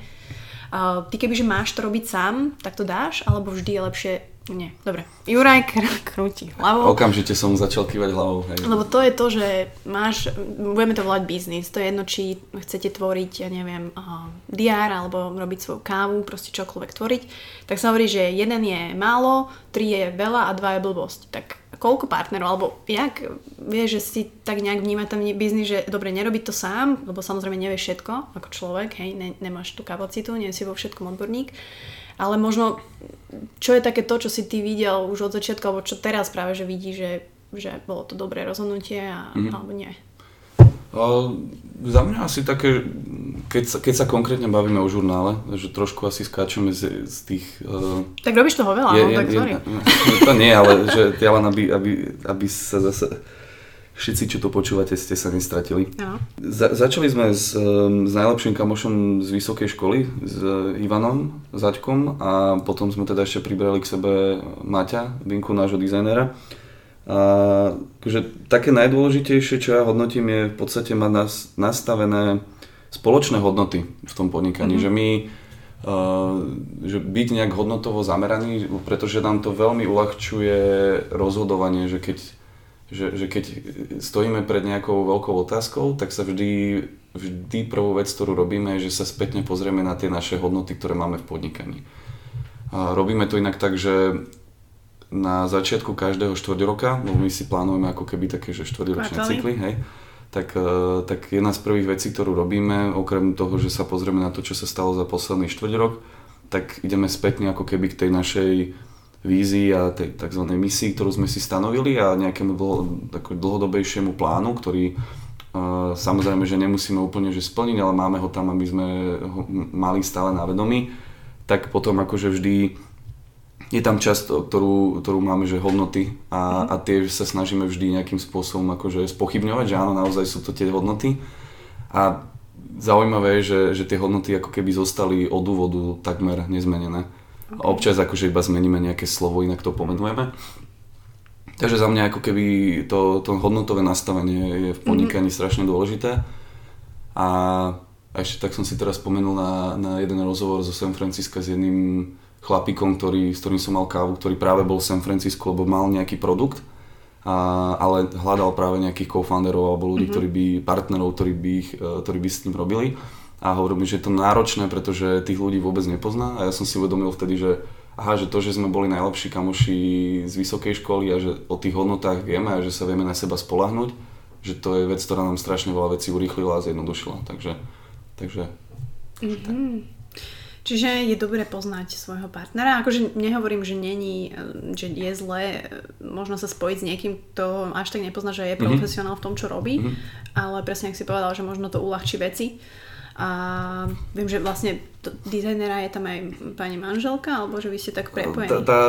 Uh, ty kebyže máš to robiť sám, tak to dáš, alebo vždy je lepšie nie, dobre. Juraj kr- krúti hlavou. Okamžite som začal kývať hlavou. Hej. Lebo to je to, že máš, budeme to volať biznis, to je jedno, či chcete tvoriť, ja neviem, uh, diár alebo robiť svoju kávu, proste čokoľvek tvoriť, tak sa hovorí, že jeden je málo, tri je veľa a dva je blbosť. Tak koľko partnerov, alebo jak vieš, že si tak nejak vníma ten biznis, že dobre, nerobiť to sám, lebo samozrejme nevieš všetko ako človek, hej, ne, nemáš tú kapacitu, nie si vo všetkom odborník, ale možno, čo je také to, čo si ty videl už od začiatku, alebo čo teraz práve, že vidí, že, že bolo to dobré rozhodnutie a, mm-hmm. alebo nie? O, za mňa asi také, keď sa, keď sa konkrétne bavíme o žurnále, že trošku asi skáčeme z, z tých... Uh, tak robíš toho veľa, je, no, je, tak sorry. Je, to nie, ale že ja len aby, aby, aby sa zase všetci, čo to počúvate, ste sa nestratili. No. Za, začali sme s, um, s najlepším kamošom z vysokej školy, s Ivanom Zaďkom a potom sme teda ešte pribrali k sebe Maťa, Vinku, nášho dizajnera. A akože také najdôležitejšie, čo ja hodnotím, je v podstate mať nas, nastavené spoločné hodnoty v tom podnikaní, mm-hmm. že my Uh, že byť nejak hodnotovo zameraný, pretože nám to veľmi uľahčuje rozhodovanie, že keď že, že keď stojíme pred nejakou veľkou otázkou, tak sa vždy, vždy prvú vec, ktorú robíme, je, že sa spätne pozrieme na tie naše hodnoty, ktoré máme v podnikaní. A robíme to inak tak, že na začiatku každého štvrť roka, lebo my si plánujeme ako keby také, že štvrťročné cykly, hej, tak, e, tak jedna z prvých vecí, ktorú robíme, okrem toho, že sa pozrieme na to, čo sa stalo za posledný štvrť rok, tak ideme spätne ako keby k tej našej vízii a tej tzv. misii, ktorú sme si stanovili a nejakému dlho, dlhodobejšiemu plánu, ktorý uh, samozrejme, že nemusíme úplne že splniť, ale máme ho tam, aby sme ho mali stále na vedomí, tak potom akože vždy je tam časť, ktorú, ktorú máme, že hodnoty a, a tie sa snažíme vždy nejakým spôsobom akože spochybňovať, že áno, naozaj sú to tie hodnoty. A zaujímavé je, že, že tie hodnoty ako keby zostali od úvodu takmer nezmenené. Okay. Občas akože iba zmeníme nejaké slovo, inak to pomenujeme. Takže za mňa ako keby to, to hodnotové nastavenie je v podnikaní mm-hmm. strašne dôležité. A ešte tak som si teraz spomenul na, na jeden rozhovor zo San Francisca s jedným chlapikom, ktorý, s ktorým som mal kávu, ktorý práve bol v San Francisco, lebo mal nejaký produkt, a, ale hľadal práve nejakých co-founderov alebo ľudí, mm-hmm. ktorí by, partnerov, ktorí by, ich, e, ktorí by s tým robili a hovorím mi, že je to náročné, pretože tých ľudí vôbec nepozná a ja som si uvedomil vtedy, že aha, že to, že sme boli najlepší kamoši z vysokej školy a že o tých hodnotách vieme a že sa vieme na seba spolahnuť, že to je vec, ktorá nám strašne veľa vecí urýchlila a zjednodušila. Takže, takže mm-hmm. Čiže je dobré poznať svojho partnera. Akože nehovorím, že není, že je zlé možno sa spojiť s niekým, kto až tak nepozná, že je mm-hmm. profesionál v tom, čo robí, mm-hmm. ale presne, ak si povedal, že možno to uľahčí veci. A viem, že vlastne to, dizajnera je tam aj pani manželka, alebo že vy ste tak prepojení. Tá, tá,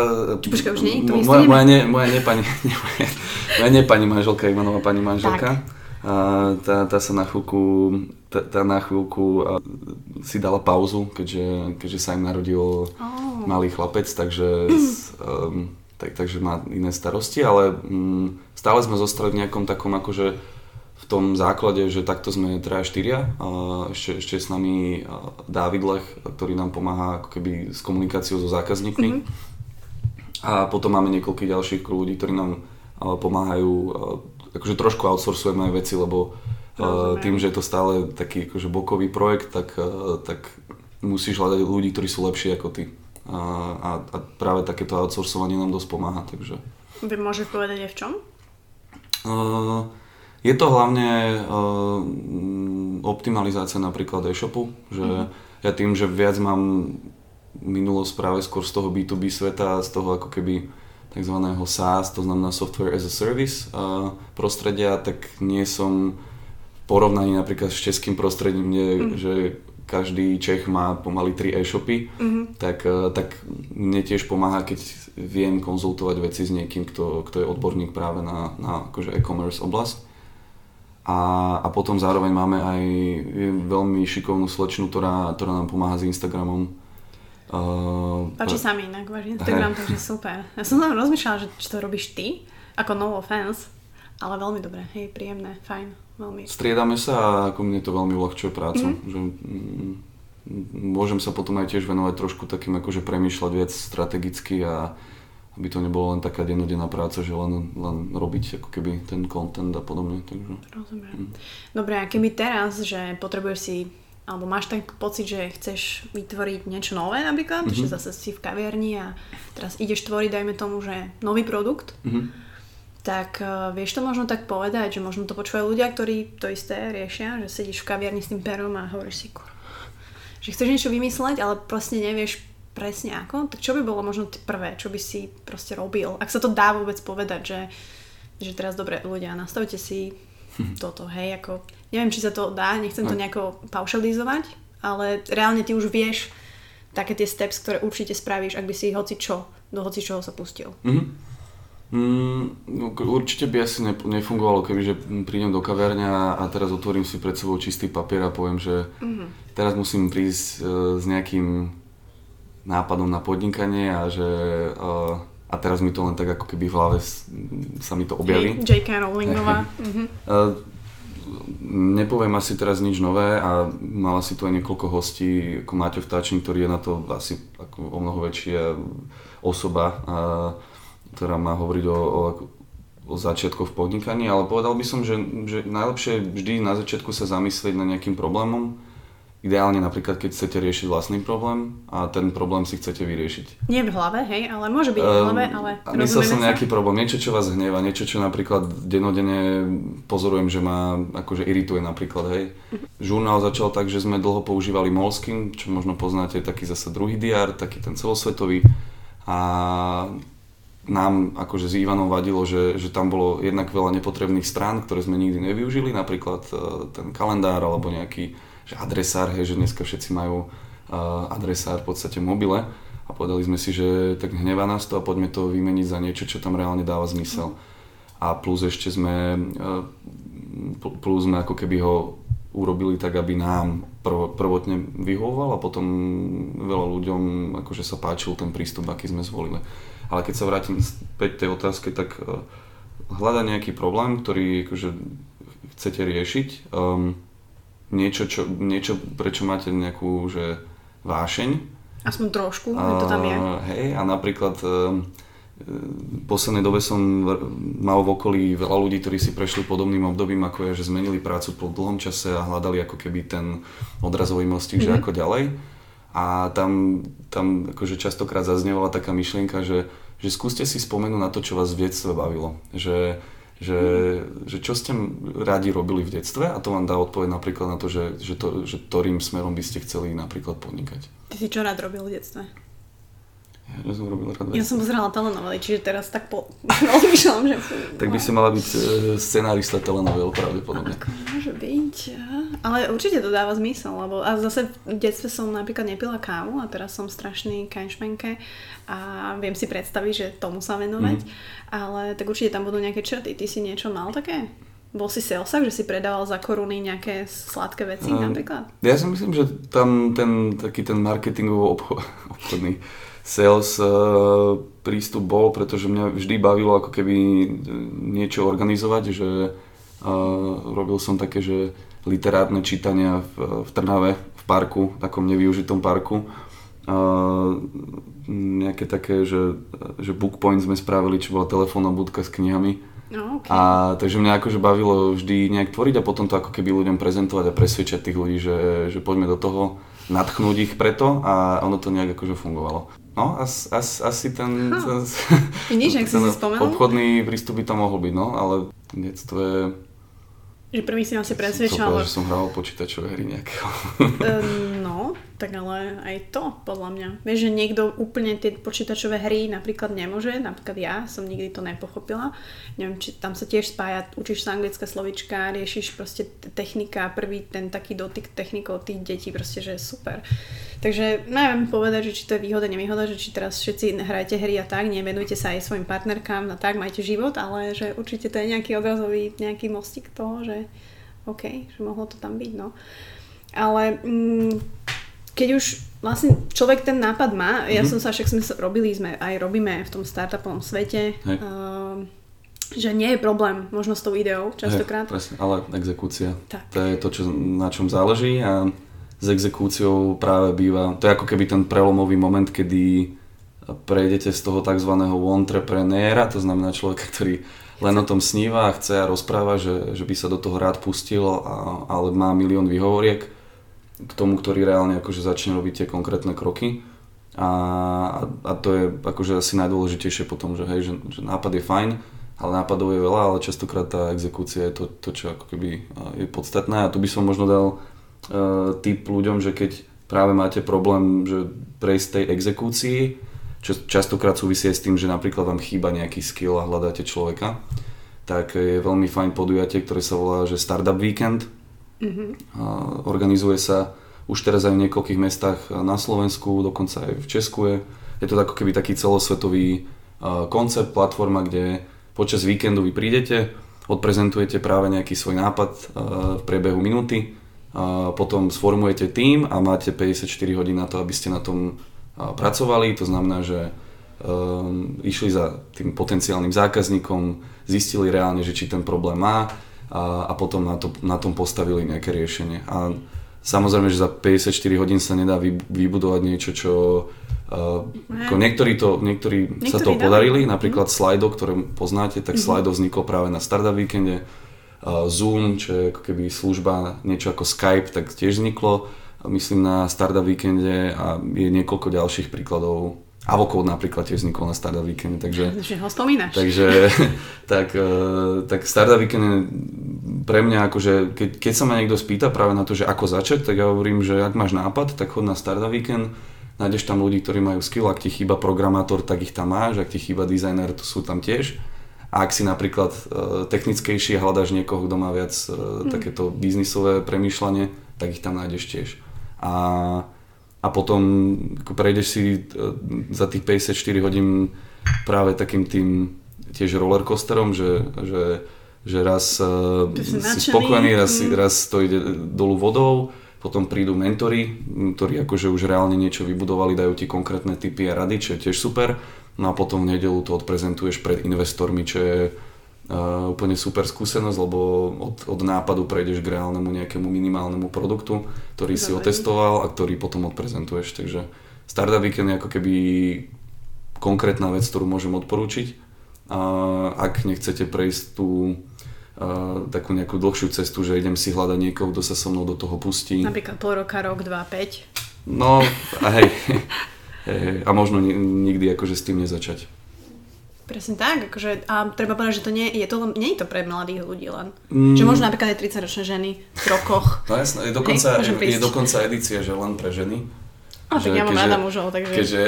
Či počkaj, už nie? To moja, moja, nie, moja nie pani, nie, moja, moja nie pani manželka, Ivanová pani manželka. Tak. A tá, tá sa na chvíľku, tá, tá na chvíľku si dala pauzu, keďže, keďže sa im narodil oh. malý chlapec, takže, um, tak, takže má iné starosti, ale um, stále sme zostali v nejakom takom akože tom základe, že takto sme traja štyria. A ešte, ešte s nami Dávid Lech, ktorý nám pomáha ako keby s komunikáciou so zákazníkmi. Mm-hmm. A potom máme niekoľkých ďalších ľudí, ktorí nám pomáhajú akože trošku outsourcujeme aj veci, lebo uh, tým, že je to stále taký akože bokový projekt, tak, tak musíš hľadať ľudí, ktorí sú lepší ako ty. A, a, a práve takéto outsourcovanie nám dosť pomáha, takže... Vy môžete povedať aj v čom? Uh, je to hlavne uh, optimalizácia napríklad e-shopu, že mm-hmm. ja tým, že viac mám minulosť práve skôr z toho B2B sveta, z toho ako keby tzv. SaaS, to znamená Software as a Service prostredia, tak nie som v porovnaní napríklad s českým prostredím, kde, mm. že každý Čech má pomaly 3 e-shopy, mm-hmm. tak, tak mne tiež pomáha, keď viem konzultovať veci s niekým, kto, kto je odborník práve na, na akože e-commerce oblasť. A, a potom zároveň máme aj veľmi šikovnú slečnu, ktorá, ktorá nám pomáha s Instagramom, Uh, Páči sa mi inak váš Instagram, takže super. Ja som tam rozmýšľala, že či to robíš ty, ako no offense, ale veľmi dobre, hej, príjemné, fajn, veľmi. Striedame sa a ako mne to veľmi uľahčuje prácu, mm-hmm. že mm, môžem sa potom aj tiež venovať trošku takým akože premýšľať viac strategicky a aby to nebolo len taká dennodenná práca, že len, len robiť ako keby ten content a podobne. Takže. Rozumiem. Mm. Dobre, a keby teraz, že potrebuješ si alebo máš ten pocit, že chceš vytvoriť niečo nové napríklad, mm-hmm. že zase si v kaviarni a teraz ideš tvoriť, dajme tomu, že nový produkt, mm-hmm. tak uh, vieš to možno tak povedať, že možno to počúvajú ľudia, ktorí to isté riešia, že sedíš v kaviarni s tým perom a hovoríš si, kur, že chceš niečo vymysleť, ale vlastne nevieš presne ako, tak čo by bolo možno prvé, čo by si proste robil, ak sa to dá vôbec povedať, že, že teraz dobre ľudia, nastavte si toto, hej, ako, neviem, či sa to dá, nechcem to nejako paušalizovať, ale reálne ty už vieš také tie steps, ktoré určite spravíš, ak by si hoci čo, do hoci čoho sa pustil. Mm-hmm. Mm, no, určite by asi nefungovalo, kebyže prídem do kaviarňa a teraz otvorím si pred sebou čistý papier a poviem, že mm-hmm. teraz musím prísť uh, s nejakým nápadom na podnikanie a že uh, a teraz mi to len tak ako keby v hlave sa mi to objaví. Hey, J.K. Rowlingová. mm-hmm. Nepoviem asi teraz nič nové a mala si tu aj niekoľko hostí, ako Maťo Vtáčnik, ktorý je na to asi ako o mnoho väčšia osoba, a, ktorá má hovoriť o, o, o začiatkoch v podnikaní, ale povedal by som, že, že najlepšie je vždy na začiatku sa zamyslieť na nejakým problémom, Ideálne napríklad, keď chcete riešiť vlastný problém a ten problém si chcete vyriešiť. Nie v hlave, hej, ale môže byť v ehm, hlave, ale um, Myslel som nejaký problém, niečo, čo vás hneva, niečo, čo napríklad denodene pozorujem, že ma akože irituje napríklad, hej. Uh-huh. Žurnál začal tak, že sme dlho používali Moleskine, čo možno poznáte, taký zase druhý diár, taký ten celosvetový. A nám akože s Ivanom vadilo, že, že tam bolo jednak veľa nepotrebných strán, ktoré sme nikdy nevyužili, napríklad eh, ten kalendár alebo nejaký že adresár, hej, že dneska všetci majú uh, adresár v podstate mobile a povedali sme si, že tak hnevá nás to a poďme to vymeniť za niečo, čo tam reálne dáva zmysel. A plus ešte sme, uh, plus sme ako keby ho urobili tak, aby nám prv, prvotne vyhovoval a potom veľa ľuďom akože sa páčil ten prístup, aký sme zvolili. Ale keď sa vrátim späť tej otázke, tak uh, hľadať nejaký problém, ktorý akože chcete riešiť, um, niečo, čo, niečo prečo máte nejakú že vášeň. Aspoň trošku, a, to tam je. Hej, a napríklad e, v poslednej dobe som mal v okolí veľa ľudí, ktorí si prešli podobným obdobím ako ja, že zmenili prácu po dlhom čase a hľadali ako keby ten odrazový mostík, mm-hmm. že mhm. ako ďalej. A A tam, tam akože častokrát zaznievala taká myšlienka, že, že skúste si spomenúť na to, čo vás v detstve bavilo. Že, že, že čo ste radi robili v detstve a to vám dá odpoveď napríklad na to, že, že, to, že ktorým smerom by ste chceli napríklad podnikať. Ty si čo rád robil v detstve? Ja som robil rád Ja som pozerala telenovely, čiže teraz tak po... rozmýšľam, že... Tak by si mala byť e, scenárista telenovel pravdepodobne. Ako môže byť, ale určite to dáva zmysel, lebo a zase v detstve som napríklad nepila kávu a teraz som strašný kanšmenke a viem si predstaviť, že tomu sa venovať, mm. ale tak určite tam budú nejaké črty. Ty si niečo mal také? Bol si salesak, že si predával za koruny nejaké sladké veci um, napríklad? Ja si myslím, že tam ten taký ten marketingovo obchodný sales uh, prístup bol, pretože mňa vždy bavilo ako keby niečo organizovať, že uh, robil som také, že literárne čítania v, v Trnave, v parku, takom nevyužitom parku. Uh, nejaké také, že, že book point sme spravili, čo bola telefónna budka s knihami. No, okay. A takže mňa akože bavilo vždy nejak tvoriť a potom to ako keby ľuďom prezentovať a presvedčať tých ľudí, že, že poďme do toho, natchnúť ich preto a ono to nejak akože fungovalo. No, as, as, asi ten, ten, Vidíš, ak ten si obchodný prístup by to mohol byť, no, ale detstvo je... Že prvý si asi presvedčal. Som že som hral počítačové hry nejakého. Um, no, tak ale aj to, podľa mňa. Vieš, že niekto úplne tie počítačové hry napríklad nemôže, napríklad ja som nikdy to nepochopila. Neviem, či tam sa tiež spája, učíš sa anglické slovička, riešiš proste technika, prvý ten taký dotyk technikov tých detí, proste, že je super. Takže neviem povedať, že či to je výhoda, nevýhoda, že či teraz všetci hrajete hry a tak, nevenujte sa aj svojim partnerkám a tak, majte život, ale že určite to je nejaký odrazový, nejaký mostík toho, že OK, že mohlo to tam byť, no. Ale mm, keď už vlastne človek ten nápad má, mm-hmm. ja mhm. som sa, však sme robili, sme aj robíme v tom startupovom svete, uh, že nie je problém možno s tou ideou častokrát. Hej, presne, ale exekúcia. Tak. To je to, čo, na čom záleží a s exekúciou práve býva, to je ako keby ten prelomový moment, kedy prejdete z toho tzv. entreprenéra, to znamená človeka, ktorý len o tom sníva a chce a rozpráva, že, že by sa do toho rád pustil, a, ale má milión výhovoriek k tomu, ktorý reálne akože začne robiť tie konkrétne kroky. A, a to je akože asi najdôležitejšie potom, že hej, že, že nápad je fajn, ale nápadov je veľa, ale častokrát tá exekúcia je to, to čo ako keby je podstatné. A tu by som možno dal uh, tip ľuďom, že keď práve máte problém, že prejsť tej exekúcii, čo častokrát súvisí s tým, že napríklad vám chýba nejaký skill a hľadáte človeka, tak je veľmi fajn podujatie, ktoré sa volá že Startup Weekend, Mm-hmm. Organizuje sa už teraz aj v niekoľkých mestách na Slovensku, dokonca aj v Česku je. Je to ako keby taký celosvetový koncept, platforma, kde počas víkendu vy prídete, odprezentujete práve nejaký svoj nápad v priebehu minúty, potom sformujete tým a máte 54 hodín na to, aby ste na tom pracovali. To znamená, že um, išli za tým potenciálnym zákazníkom, zistili reálne, že či ten problém má, a, a potom na, to, na tom postavili nejaké riešenie. A samozrejme, že za 54 hodín sa nedá vybudovať niečo, čo Uh, ako niektorí, to, niektorí, niektorí sa to podarili, napríklad mm. Slido, ktoré poznáte, tak mm-hmm. Slido vzniklo práve na Startup Weekende. Uh, Zoom, čo je ako keby služba, niečo ako Skype, tak tiež vzniklo, myslím, na Startup Weekende a je niekoľko ďalších príkladov Avocode napríklad tiež vznikol na Startup Weekend, takže... Že ho spomínaš. Takže, tak, uh, tak Startup Weekend je pre mňa akože, keď, keď sa ma niekto spýta práve na to, že ako začať, tak ja hovorím, že ak máš nápad, tak chod na Startup Weekend, nájdeš tam ľudí, ktorí majú skill, ak ti chýba programátor, tak ich tam máš, ak ti chýba dizajner, to sú tam tiež. A ak si napríklad uh, technickejší a hľadáš niekoho, kto má viac hmm. takéto biznisové premýšľanie, tak ich tam nájdeš tiež. A a potom prejdeš si e, za tých 54 hodín práve takým tým tiež rollercoasterom, že, že, že raz uh, si spokojný, raz, mm. raz to ide dolu vodou, potom prídu mentory, ktorí akože už reálne niečo vybudovali, dajú ti konkrétne typy a rady, čo je tiež super. No a potom v nedelu to odprezentuješ pred investormi, čo je Uh, úplne super skúsenosť, lebo od, od nápadu prejdeš k reálnemu nejakému minimálnemu produktu, ktorý Dobre. si otestoval a ktorý potom odprezentuješ. Takže Startup Weekend je ako keby konkrétna vec, ktorú môžem odporúčiť. A ak nechcete prejsť tú takú nejakú dlhšiu cestu, že idem si hľadať niekoho, kto sa so mnou do toho pustí. Napríklad pol roka, rok, dva, päť. No, a hej, hej, a možno nikdy akože s tým nezačať. Presne tak, akože, a treba povedať, že to nie je, to, nie je to pre mladých ľudí len. Mm. Že možno napríklad aj 30-ročné ženy v rokoch. No jasné, je dokonca, Hej, je, je dokonca edícia, že len pre ženy. A tak ja mám rada mužov, takže... Keďže,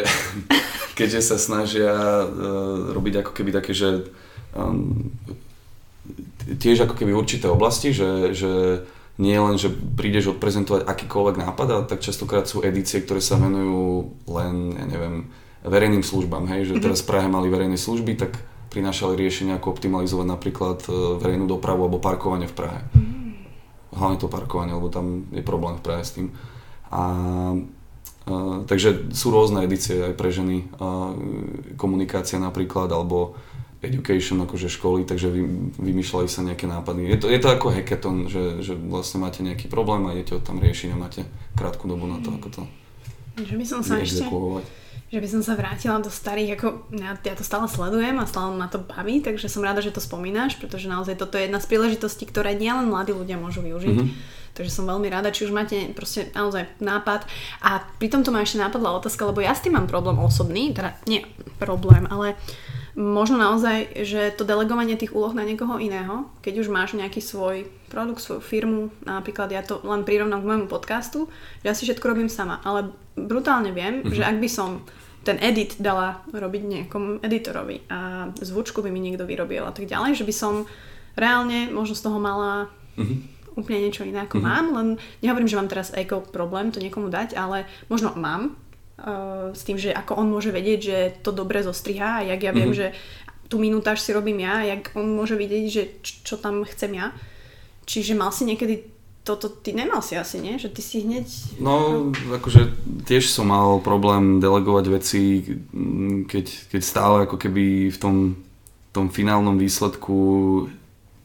keďže sa snažia uh, robiť ako keby také, že um, tiež ako keby určité oblasti, že, že nie len, že prídeš odprezentovať akýkoľvek nápad, ale tak častokrát sú edície, ktoré sa venujú len, ja neviem, verejným službám, hej, že mm-hmm. teraz Prahe mali verejné služby, tak prinášali riešenia, ako optimalizovať napríklad e, verejnú dopravu alebo parkovanie v Prahe. Mm-hmm. Hlavne to parkovanie, lebo tam je problém v Prahe s tým. A, a e, takže sú rôzne edície aj pre ženy, a, komunikácia napríklad, alebo education, akože školy, takže vy, vymýšľali sa nejaké nápady. Je to, je to ako hackathon, že, že vlastne máte nejaký problém a idete ho tam riešiť a máte krátku dobu na to, ako to Že by som sa ešte že by som sa vrátila do starých, ako ja, ja to stále sledujem a stále ma to baví, takže som rada, že to spomínaš, pretože naozaj toto je jedna z príležitostí, ktoré nielen mladí ľudia môžu využiť. Mm-hmm. Takže som veľmi rada, či už máte proste naozaj nápad. A pri tomto ma ešte nápadla otázka, lebo ja s tým mám problém osobný, teda nie problém, ale možno naozaj, že to delegovanie tých úloh na niekoho iného, keď už máš nejaký svoj produkt, svoju firmu, napríklad ja to len prirovnám k môjmu podcastu, že ja si všetko robím sama, ale brutálne viem, mm-hmm. že ak by som ten edit dala robiť niekomu editorovi a zvučku by mi niekto vyrobil a tak ďalej, že by som reálne možno z toho mala mm-hmm. úplne niečo iné ako mm-hmm. mám, len nehovorím, že mám teraz eko problém to niekomu dať, ale možno mám s tým, že ako on môže vedieť, že to dobre zostriha a jak ja viem, mm-hmm. že tú minútaž si robím ja, jak on môže vidieť, že čo, tam chcem ja. Čiže mal si niekedy toto ty nemal si asi, nie? Že ty si hneď... No, akože tiež som mal problém delegovať veci, keď, keď stále ako keby v tom, tom finálnom výsledku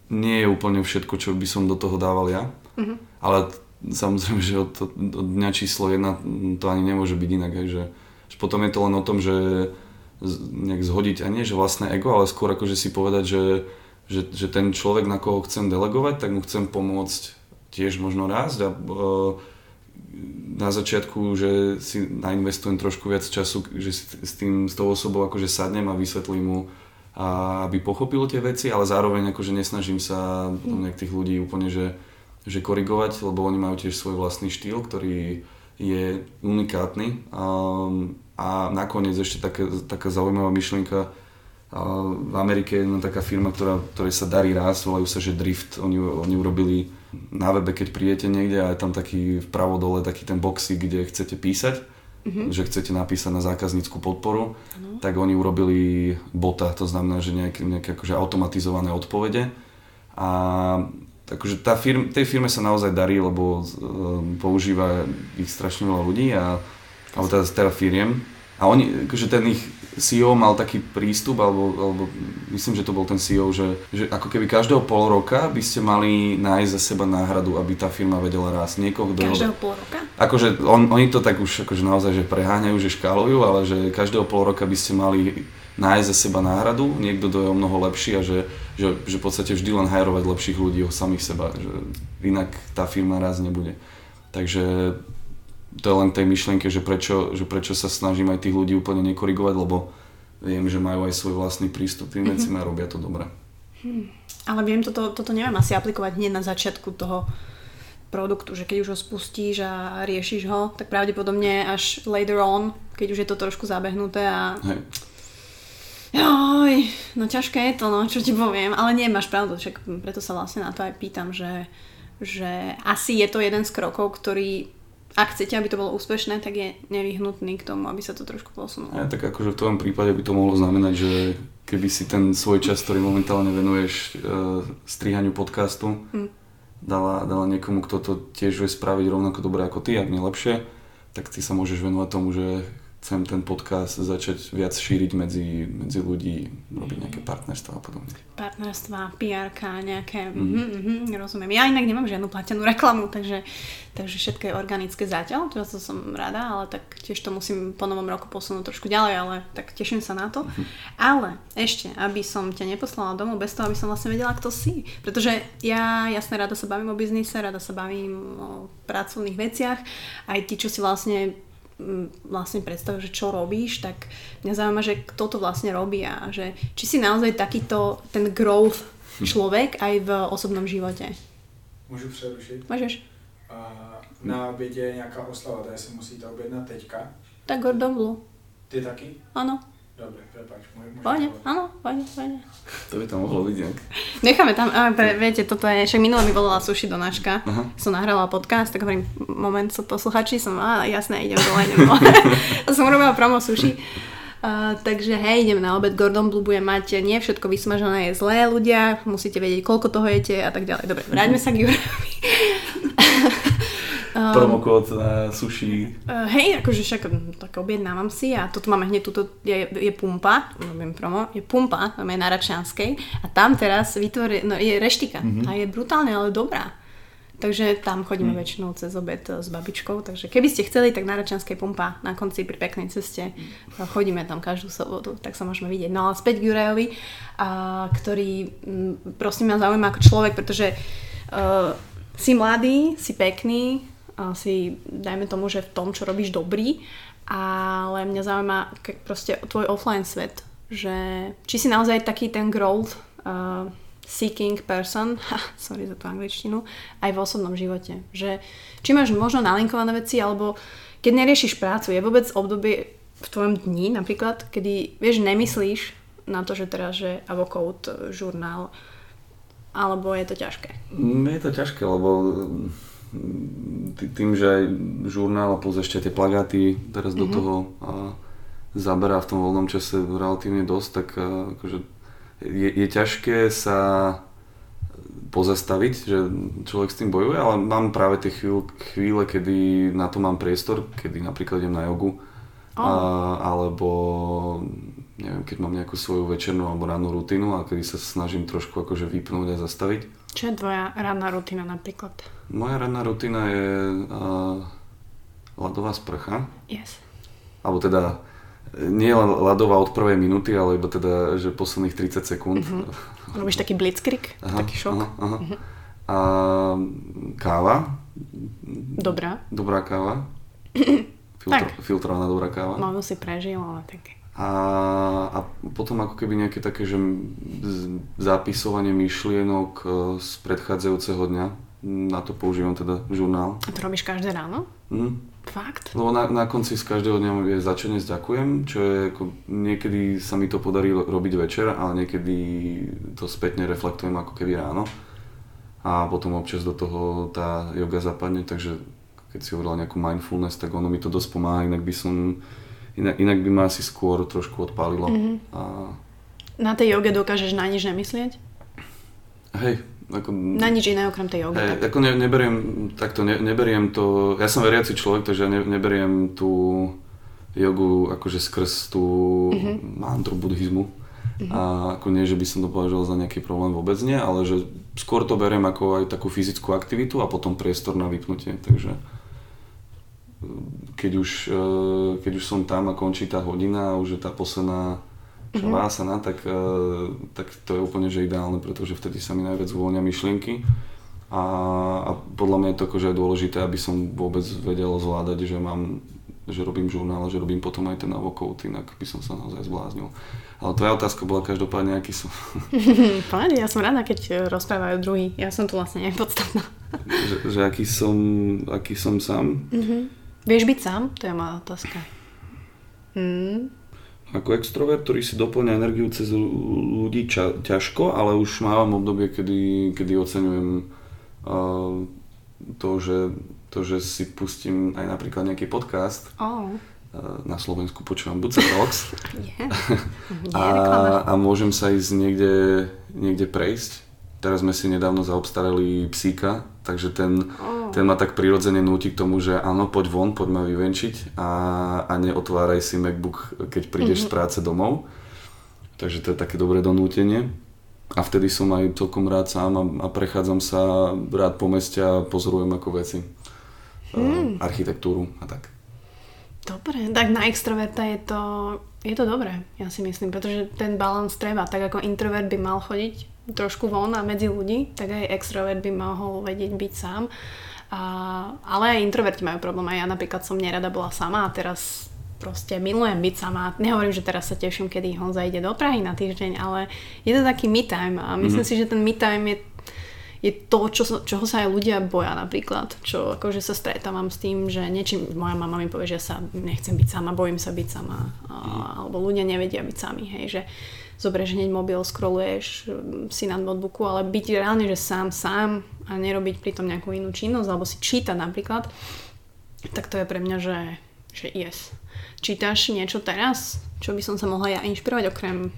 nie je úplne všetko, čo by som do toho dával ja. Uh-huh. Ale samozrejme, že od, od dňa číslo 1 to ani nemôže byť inak. Aj, že, že potom je to len o tom, že nejak zhodiť, a nie že vlastné ego, ale skôr akože si povedať, že, že, že ten človek, na koho chcem delegovať, tak mu chcem pomôcť tiež možno rásť a na začiatku, že si nainvestujem trošku viac času, že si s, tým, s tou osobou akože sadnem a vysvetlím mu, a aby pochopil tie veci, ale zároveň akože nesnažím sa nejak tých ľudí úplne, že, že korigovať, lebo oni majú tiež svoj vlastný štýl, ktorý je unikátny. A, a nakoniec ešte taká, taká zaujímavá myšlienka, a v Amerike je jedna taká firma, ktorá, ktorej sa darí rásť, volajú sa, že Drift. Oni, oni urobili na webe, keď prídete niekde a je tam taký vpravo dole taký ten boxy, kde chcete písať, mm-hmm. že chcete napísať na zákaznícku podporu, mm-hmm. tak oni urobili bota, to znamená, že nejaké, nejaké akože automatizované odpovede. A takže tá firm, tej firme sa naozaj darí, lebo um, používa ich strašne veľa ľudí a alebo teda, teda firiem. A oni, akože ten ich CEO mal taký prístup, alebo, alebo myslím, že to bol ten CEO, že, že ako keby každého pol roka by ste mali nájsť za seba náhradu, aby tá firma vedela rásť. Niekoho, kto... Každého pol roka? Akože on, oni to tak už akože naozaj že preháňajú, že škálujú, ale že každého pol roka by ste mali nájsť za seba náhradu, niekto, kto je o mnoho lepší a že, že, že v podstate vždy len hajrovať lepších ľudí o samých seba, že inak tá firma raz nebude. Takže to je len tej myšlienke, že prečo, že prečo sa snažím aj tých ľudí úplne nekorigovať, lebo viem, že majú aj svoj vlastný prístup tým veciam mm-hmm. a robia to dobre. Hmm. Ale viem, toto, toto neviem asi aplikovať hneď na začiatku toho produktu, že keď už ho spustíš a riešiš ho, tak pravdepodobne až later on, keď už je to trošku zabehnuté a... Hej. Joj, no ťažké je to, no, čo ti poviem, ale nie, máš pravdu, však preto sa vlastne na to aj pýtam, že, že asi je to jeden z krokov, ktorý ak chcete, aby to bolo úspešné, tak je nevyhnutný k tomu, aby sa to trošku posunulo. Ja, tak akože v tvojom prípade by to mohlo znamenať, že keby si ten svoj čas, ktorý momentálne venuješ uh, strihaniu podcastu, hmm. dala, dala niekomu, kto to tiež vie spraviť rovnako dobre ako ty, ak nie lepšie, tak ty sa môžeš venovať tomu, že chcem ten podcast začať viac šíriť medzi, medzi ľudí, robiť nejaké partnerstva a podobne. Partnerstva, pr nejaké, mm. Mm-hmm, mm, rozumiem. Ja inak nemám žiadnu platenú reklamu, takže, takže všetko je organické zatiaľ, to som rada, ale tak tiež to musím po novom roku posunúť trošku ďalej, ale tak teším sa na to. Mm. Ale ešte, aby som ťa neposlala domov bez toho, aby som vlastne vedela, kto si. Pretože ja jasne rada sa bavím o biznise, rada sa bavím o pracovných veciach, aj ty, čo si vlastne vlastne predstav, že čo robíš, tak mňa zaujíma, že kto to vlastne robí a že či si naozaj takýto ten growth hm. človek aj v osobnom živote. Můžu přerušit? Můžeš. Na obědě je nějaká oslava, tady si musíte objednat teďka. Tak Gordon Blue. Ty taky? Ano. Dobre, prepáč. Poďne, áno, poďne, poďne. To by tam mohlo byť nejak. Necháme tam, ale pre, viete, toto je, však minule mi volala Sushi Donáška, Aha. som nahrala podcast, tak hovorím, moment, sú posluchači, som, á, jasné, idem dole, idem dole. a som robila promo Sushi. Uh, takže hej, idem na obed, Gordon Blue bude mať nie všetko vysmažené je zlé ľudia, musíte vedieť, koľko toho jete a tak ďalej. Dobre, vráťme sa k Jurovi. Um, Promokód na sushi. Uh, hej, akože však tak objednávam si a toto máme hneď, tuto je, je pumpa, robím promo, je pumpa, tam je na Račianskej a tam teraz vytvorí, no je reštika mm-hmm. a je brutálne, ale dobrá. Takže tam chodíme mm. väčšinou cez obed s babičkou, takže keby ste chceli, tak na Račianskej pumpa na konci pri peknej ceste chodíme tam každú sobotu, tak sa môžeme vidieť. No ale späť k Jurajovi, a, ktorý m, prosím ma zaujíma ako človek, pretože uh, si mladý, si pekný, si, dajme tomu, že v tom, čo robíš dobrý, ale mňa zaujíma proste tvoj offline svet, že či si naozaj taký ten growth uh, seeking person, sorry za tú angličtinu, aj v osobnom živote. Že či máš možno nalinkované veci, alebo keď neriešiš prácu, je vôbec obdobie v tvojom dni napríklad, kedy, vieš, nemyslíš na to, že teraz, že avocode, žurnál, alebo je to ťažké? Je to ťažké, lebo tým, že žurnál a plus ešte tie plagáty teraz mm-hmm. do mhm. toho a, zaberá v tom voľnom čase relatívne dosť, tak akože je, je ťažké sa pozastaviť, že človek s tým bojuje, ale mám práve tie chvíle, chvíle kedy na to mám priestor, kedy napríklad idem na jogu, oh. a, alebo neviem, keď mám nejakú svoju večernú alebo rannú rutinu a kedy sa snažím trošku akože vypnúť a zastaviť. Čo je tvoja ranná rutina napríklad? Moja ranná rutina je uh, ľadová sprcha. Yes. Alebo teda nie ľadová od prvej minúty, ale iba teda, že posledných 30 sekúnd. Uh-huh. Robíš taký blitzkrieg, aha, taký šok. Aha, aha. Uh-huh. A káva. Dobrá. Dobrá káva. Filtr- filtrovaná dobrá káva. Možno si prežil, ale tak a, a potom ako keby nejaké také, že zapisovanie myšlienok e, z predchádzajúceho dňa. Na to používam teda žurnál. A to robíš každé ráno? Mm. Fakt? Lebo na, na konci z každého dňa je začenie s ďakujem, čo je ako, niekedy sa mi to podarí robiť večer, ale niekedy to spätne reflektujem ako keby ráno. A potom občas do toho tá yoga zapadne, takže keď si hovorila nejakú mindfulness, tak ono mi to dosť pomáha, inak by som Inak, inak by ma asi skôr trošku odpálilo. Mm-hmm. A... Na tej joge dokážeš na nič nemyslieť? Hej, ako, na nič iné okrem tej jogy. Hej, ako ne, neberiem, takto ne, neberiem to, ja som veriaci človek, takže ja ne, neberiem tú jogu akože skrz tú mm-hmm. mantru buddhizmu. Mm-hmm. A ako nie, že by som to považoval za nejaký problém vôbec nie, ale že skôr to beriem ako aj takú fyzickú aktivitu a potom priestor na vypnutie, takže keď už, e, keď už som tam a končí tá hodina a už je tá posledná šavásana, mm-hmm. tak, e, tak to je úplne že ideálne, pretože vtedy sa mi najviac uvoľnia myšlienky. A, a podľa mňa je to akože dôležité, aby som vôbec vedel zvládať, že mám že robím žurnál že robím potom aj ten avokout, inak by som sa naozaj zbláznil. Ale tvoja otázka bola každopádne, aký som. Páne, ja som rada, keď rozprávajú druhý. Ja som tu vlastne nepodstatná. že, že aký som, aký som sám? Mm-hmm. Vieš byť sám? To je moja otázka. Hmm. Ako extrovert, ktorý si doplňa energiu cez ľudí ča- ťažko, ale už mávam obdobie, kedy, kedy oceňujem uh, to, že, to, že si pustím aj napríklad nejaký podcast. Oh. Uh, na Slovensku počúvam Buca Talks. yeah. a, a môžem sa ísť niekde, niekde prejsť. Teraz sme si nedávno zaobstarali psíka, takže ten, oh ten ma tak prirodzene núti k tomu, že áno, poď von, poď ma vyvenčiť a, a neotváraj si MacBook, keď prídeš mm-hmm. z práce domov. Takže to je také dobré donútenie. A vtedy som aj celkom rád sám a, a prechádzam sa rád po meste a pozorujem ako veci. Mm. architektúru a tak. Dobre, tak na extroverta je to, je to dobré, ja si myslím, pretože ten balans treba. Tak ako introvert by mal chodiť trošku von a medzi ľudí, tak aj extrovert by mohol vedieť byť sám. A, ale aj introverti majú problém. Aj ja napríklad som nerada bola sama a teraz proste milujem byť sama. Nehovorím, že teraz sa teším, kedy Honza ide do Prahy na týždeň, ale je to taký me time a myslím mm-hmm. si, že ten me time je, je to, čo, čoho sa aj ľudia boja napríklad. Čo akože sa stretávam s tým, že niečím, moja mama mi povie, že ja sa nechcem byť sama, bojím sa byť sama. A, mm. Alebo ľudia nevedia byť sami, hej, že zoberieš hneď mobil, scrolluješ mm, si na notebooku, ale byť reálne, že sám, sám a nerobiť pritom nejakú inú činnosť, alebo si čítať napríklad, tak to je pre mňa, že, že yes. Čítaš niečo teraz, čo by som sa mohla ja inšpirovať okrem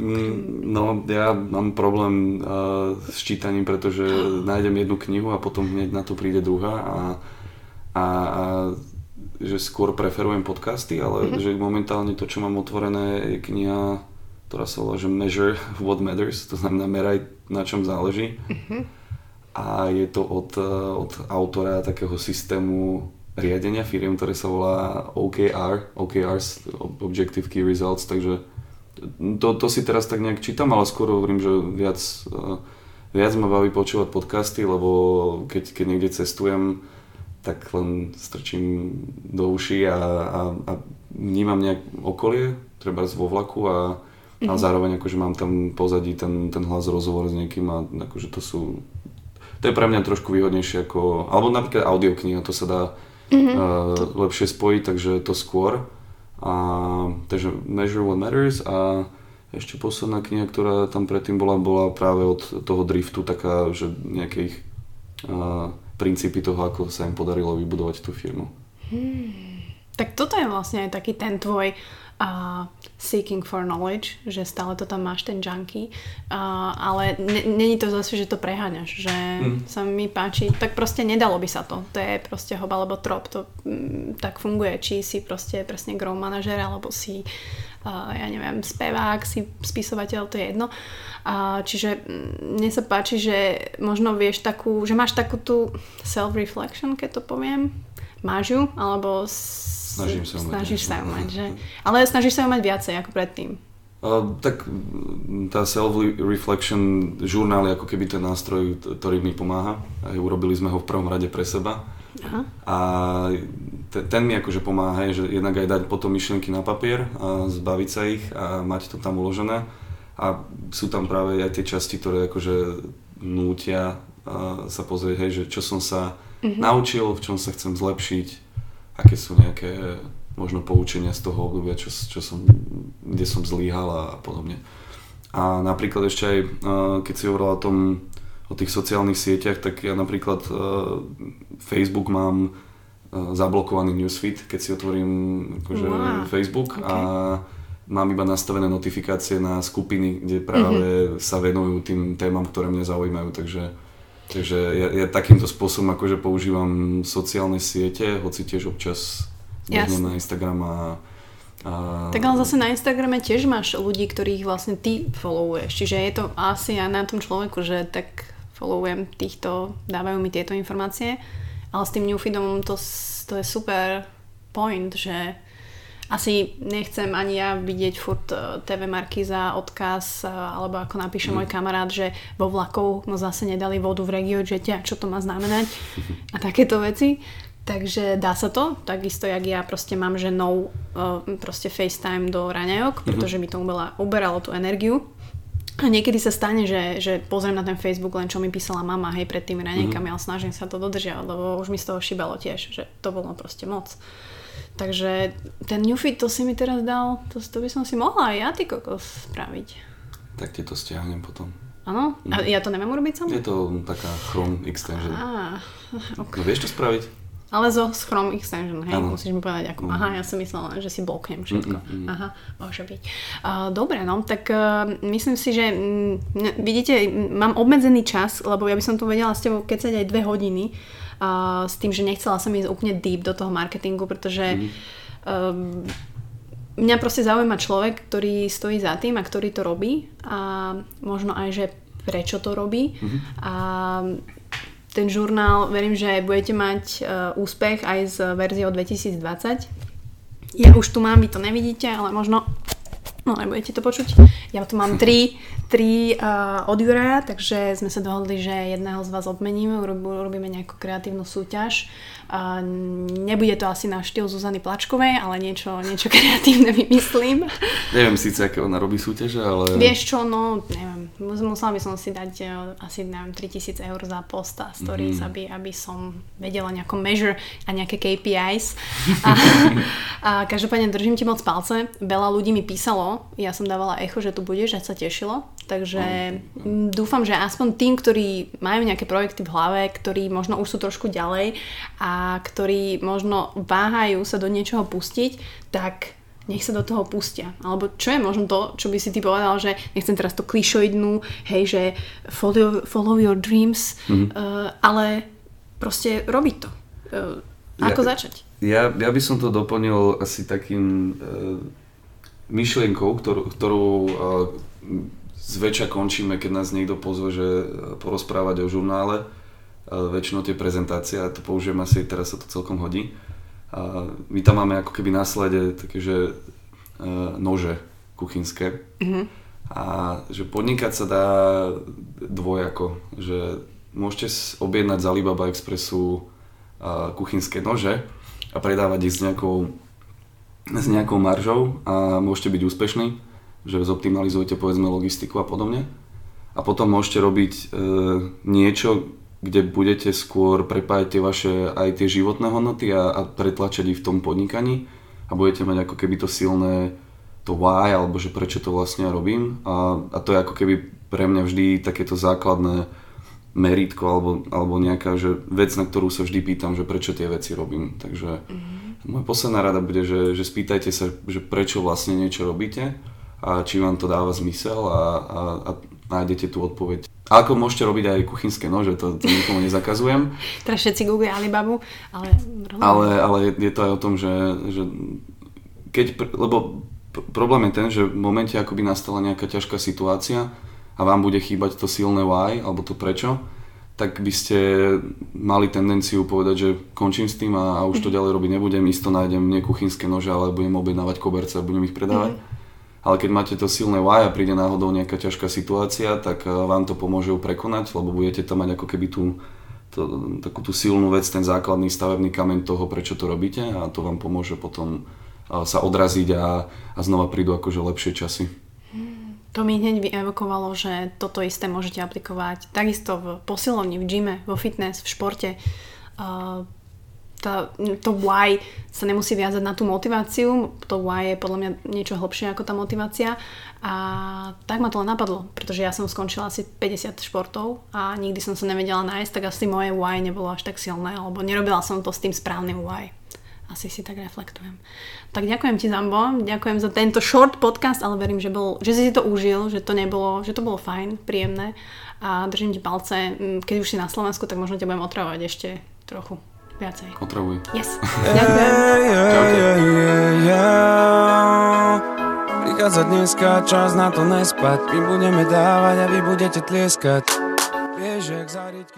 mm, No, ja mám problém uh, s čítaním, pretože nájdem jednu knihu a potom hneď na to príde druhá a, a, a že skôr preferujem podcasty, ale mm-hmm. že momentálne to, čo mám otvorené, je kniha, ktorá sa volá, že Measure What Matters, to znamená meraj, na čom záleží. Mm-hmm. A je to od, uh, od autora takého systému riadenia firiem, ktoré sa volá OKR, OKRs, Objective Key Results, takže to, to si teraz tak nejak čítam, ale skôr hovorím, že viac, eh, viac ma baví počúvať podcasty, lebo keď, keď niekde cestujem, tak len strčím do uší a, a, a vnímam nejak okolie, treba vo vlaku a, mm-hmm. a mhm. zároveň akože mám tam pozadí ten, ten hlas rozhovor s niekým a akože to sú to je pre mňa trošku výhodnejšie ako, alebo napríklad audiokniha, to sa dá mm-hmm. uh, lepšie spojiť, takže to skôr. A, takže Measure What Matters a ešte posledná kniha, ktorá tam predtým bola, bola práve od toho driftu taká, že nejakých uh, princípy toho, ako sa im podarilo vybudovať tú firmu. Hmm. Tak toto je vlastne aj taký ten tvoj a seeking for knowledge, že stále to tam máš ten junkie, uh, ale není to zase, že to preháňaš, že mm. sa mi páči, tak proste nedalo by sa to, to je proste hob alebo trop, to mm, tak funguje, či si proste presne grow manažer, alebo si uh, ja neviem, spevák, si spisovateľ, to je jedno. Uh, čiže mne sa páči, že možno vieš takú, že máš takú tú self-reflection, keď to poviem, máš ju, alebo Snažím sa mať. Snažíš sa mať, že? Ale snažíš sa mať viacej ako predtým. Uh, tak tá self-reflection žurnál je ako keby ten nástroj, ktorý mi pomáha. Aj urobili sme ho v prvom rade pre seba. Aha. A ten, ten mi akože pomáha, že jednak aj dať potom myšlienky na papier a zbaviť sa ich a mať to tam uložené. A sú tam práve aj tie časti, ktoré akože nútia sa pozrieť, hej, že čo som sa mm-hmm. naučil, v čom sa chcem zlepšiť, aké sú nejaké možno poučenia z toho obdobia, čo, čo som, kde som zlíhal a podobne. A napríklad ešte aj, keď si hovorila o tom, o tých sociálnych sieťach, tak ja napríklad Facebook mám zablokovaný newsfeed, keď si otvorím akože wow. Facebook okay. a mám iba nastavené notifikácie na skupiny, kde práve mm-hmm. sa venujú tým témam, ktoré mňa zaujímajú, takže Takže ja, ja takýmto spôsobom akože používam sociálne siete, hoci tiež občas zbehnem na Instagram a, a... Tak ale zase na Instagrame tiež máš ľudí, ktorých vlastne ty followuješ. Čiže je to asi aj na tom človeku, že tak followujem týchto, dávajú mi tieto informácie. Ale s tým newfeedom to, to je super point, že asi nechcem ani ja vidieť furt e, TV Markiza odkaz, e, alebo ako napíše mm. môj kamarát, že vo vlakov no zase nedali vodu v regiojete, čo to má znamenať a takéto veci. Takže dá sa to, takisto jak ja proste mám ženou uh, proste FaceTime do raňajok, mhm. pretože mi to uberalo, uberalo tú energiu. A niekedy sa stane, že, že pozriem na ten Facebook len čo mi písala mama, hej, pred tými raňajkami, mm-hmm. ale snažím sa to dodržiavať, lebo už mi z toho šibalo tiež, že to bolo proste moc. Takže ten Newfit, to si mi teraz dal, to, to by som si mohla aj ja ty kokos spraviť. Tak ti to stiahnem potom. Áno? A mhm. ja to neviem urobiť sama? Je to taká Chrome extension. Á, okay. No vieš to spraviť? Ale zo Chrome extension, hej, ano. musíš mi povedať ako. Aha, ja som myslela, že si bloknem všetko. Mm, mm, Aha, môže byť. Uh, dobre, no, tak uh, myslím si, že mm, vidíte, mám obmedzený čas, lebo ja by som tu vedela s tebou kecať aj dve hodiny uh, s tým, že nechcela som ísť úplne deep do toho marketingu, pretože mm. um, mňa proste zaujíma človek, ktorý stojí za tým a ktorý to robí a možno aj, že prečo to robí. Mm-hmm. A ten žurnál, verím, že budete mať uh, úspech aj s verziou 2020. Ja už tu mám, vy to nevidíte, ale možno no nebudete to počuť. Ja tu mám tri, tri uh, od Juraja, takže sme sa dohodli, že jedného z vás odmeníme, urobíme nejakú kreatívnu súťaž a nebude to asi na štýl Zuzany Plačkovej, ale niečo, niečo kreatívne vymyslím. Neviem síce, aké ona robí súťaže, ale... Vieš čo, no, neviem, musela by som si dať uh, asi, neviem, 3000 eur za post a stories, mm-hmm. aby, aby som vedela nejako measure a nejaké KPIs. A, a každopádne držím ti moc palce. Veľa ľudí mi písalo, ja som dávala echo, že tu budeš, že sa tešilo. Takže mm, dúfam, že aspoň tým, ktorí majú nejaké projekty v hlave, ktorí možno už sú trošku ďalej a ktorí možno váhajú sa do niečoho pustiť, tak nech sa do toho pustia. Alebo čo je možno to, čo by si ty povedal, že nechcem teraz to klišoidnú, hej, že follow, follow your dreams, mm-hmm. uh, ale proste robiť to. Uh, ako ja, začať? Ja, ja by som to doplnil asi takým uh, myšlienkou, ktorú, ktorú uh, zväčša končíme, keď nás niekto pozve, že e, porozprávať o žurnále. Väčšinou tie prezentácie, a to použijem asi, teraz sa to celkom hodí. A my tam máme ako keby následie také, že e, nože kuchynské. Mm-hmm. A že podnikať sa dá dvojako, že môžete objednať z Alibaba Expressu kuchynské nože a predávať ich s nejakou, s nejakou maržou a môžete byť úspešní že zoptimalizujete povedzme logistiku a podobne. A potom môžete robiť e, niečo, kde budete skôr prepájať tie vaše aj tie životné hodnoty a, a pretlačať ich v tom podnikaní a budete mať ako keby to silné to why, alebo že prečo to vlastne robím a, a to je ako keby pre mňa vždy takéto základné meritko alebo, alebo nejaká že vec, na ktorú sa vždy pýtam, že prečo tie veci robím. Takže mm-hmm. Moja posledná rada bude, že, že spýtajte sa, že prečo vlastne niečo robíte a či vám to dáva zmysel a, a, a nájdete tú odpoveď. A ako môžete robiť aj kuchynské nože, to, to nikomu nezakazujem. Teraz všetci googlia Alibabu, ale... Ale, ale je to aj o tom, že, že keď, lebo problém je ten, že v momente ako by nastala nejaká ťažká situácia a vám bude chýbať to silné why, alebo to prečo, tak by ste mali tendenciu povedať, že končím s tým a, a už to mhm. ďalej robiť nebudem, isto nájdem nie kuchynské nože, ale budem objednávať koberce a budem ich predávať. Mm-hmm ale keď máte to silné why a príde náhodou nejaká ťažká situácia, tak eh, vám to pomôže ju prekonať, lebo budete tam mať ako keby tú, to, takú tú silnú vec, ten základný stavebný kameň toho, prečo to robíte a to vám pomôže potom eh, sa odraziť a, a znova prídu akože lepšie časy. To mi hneď vyevokovalo, že toto isté môžete aplikovať takisto v posilovni, v gyme, vo fitness, v športe. Uh, tá, to why sa nemusí viazať na tú motiváciu, to why je podľa mňa niečo hlbšie ako tá motivácia a tak ma to len napadlo, pretože ja som skončila asi 50 športov a nikdy som sa nevedela nájsť, tak asi moje why nebolo až tak silné, alebo nerobila som to s tým správnym why. Asi si tak reflektujem. Tak ďakujem ti Zambo, ďakujem za tento short podcast, ale verím, že, bol, že si to užil, že to nebolo, že to bolo fajn, príjemné a držím ti palce. Keď už si na Slovensku, tak možno ťa budem otravovať ešte trochu viacej. Otravuj. Yes. Ďakujem. Prichádza dneska čas na to nespať My budeme dávať a vy budete tlieskať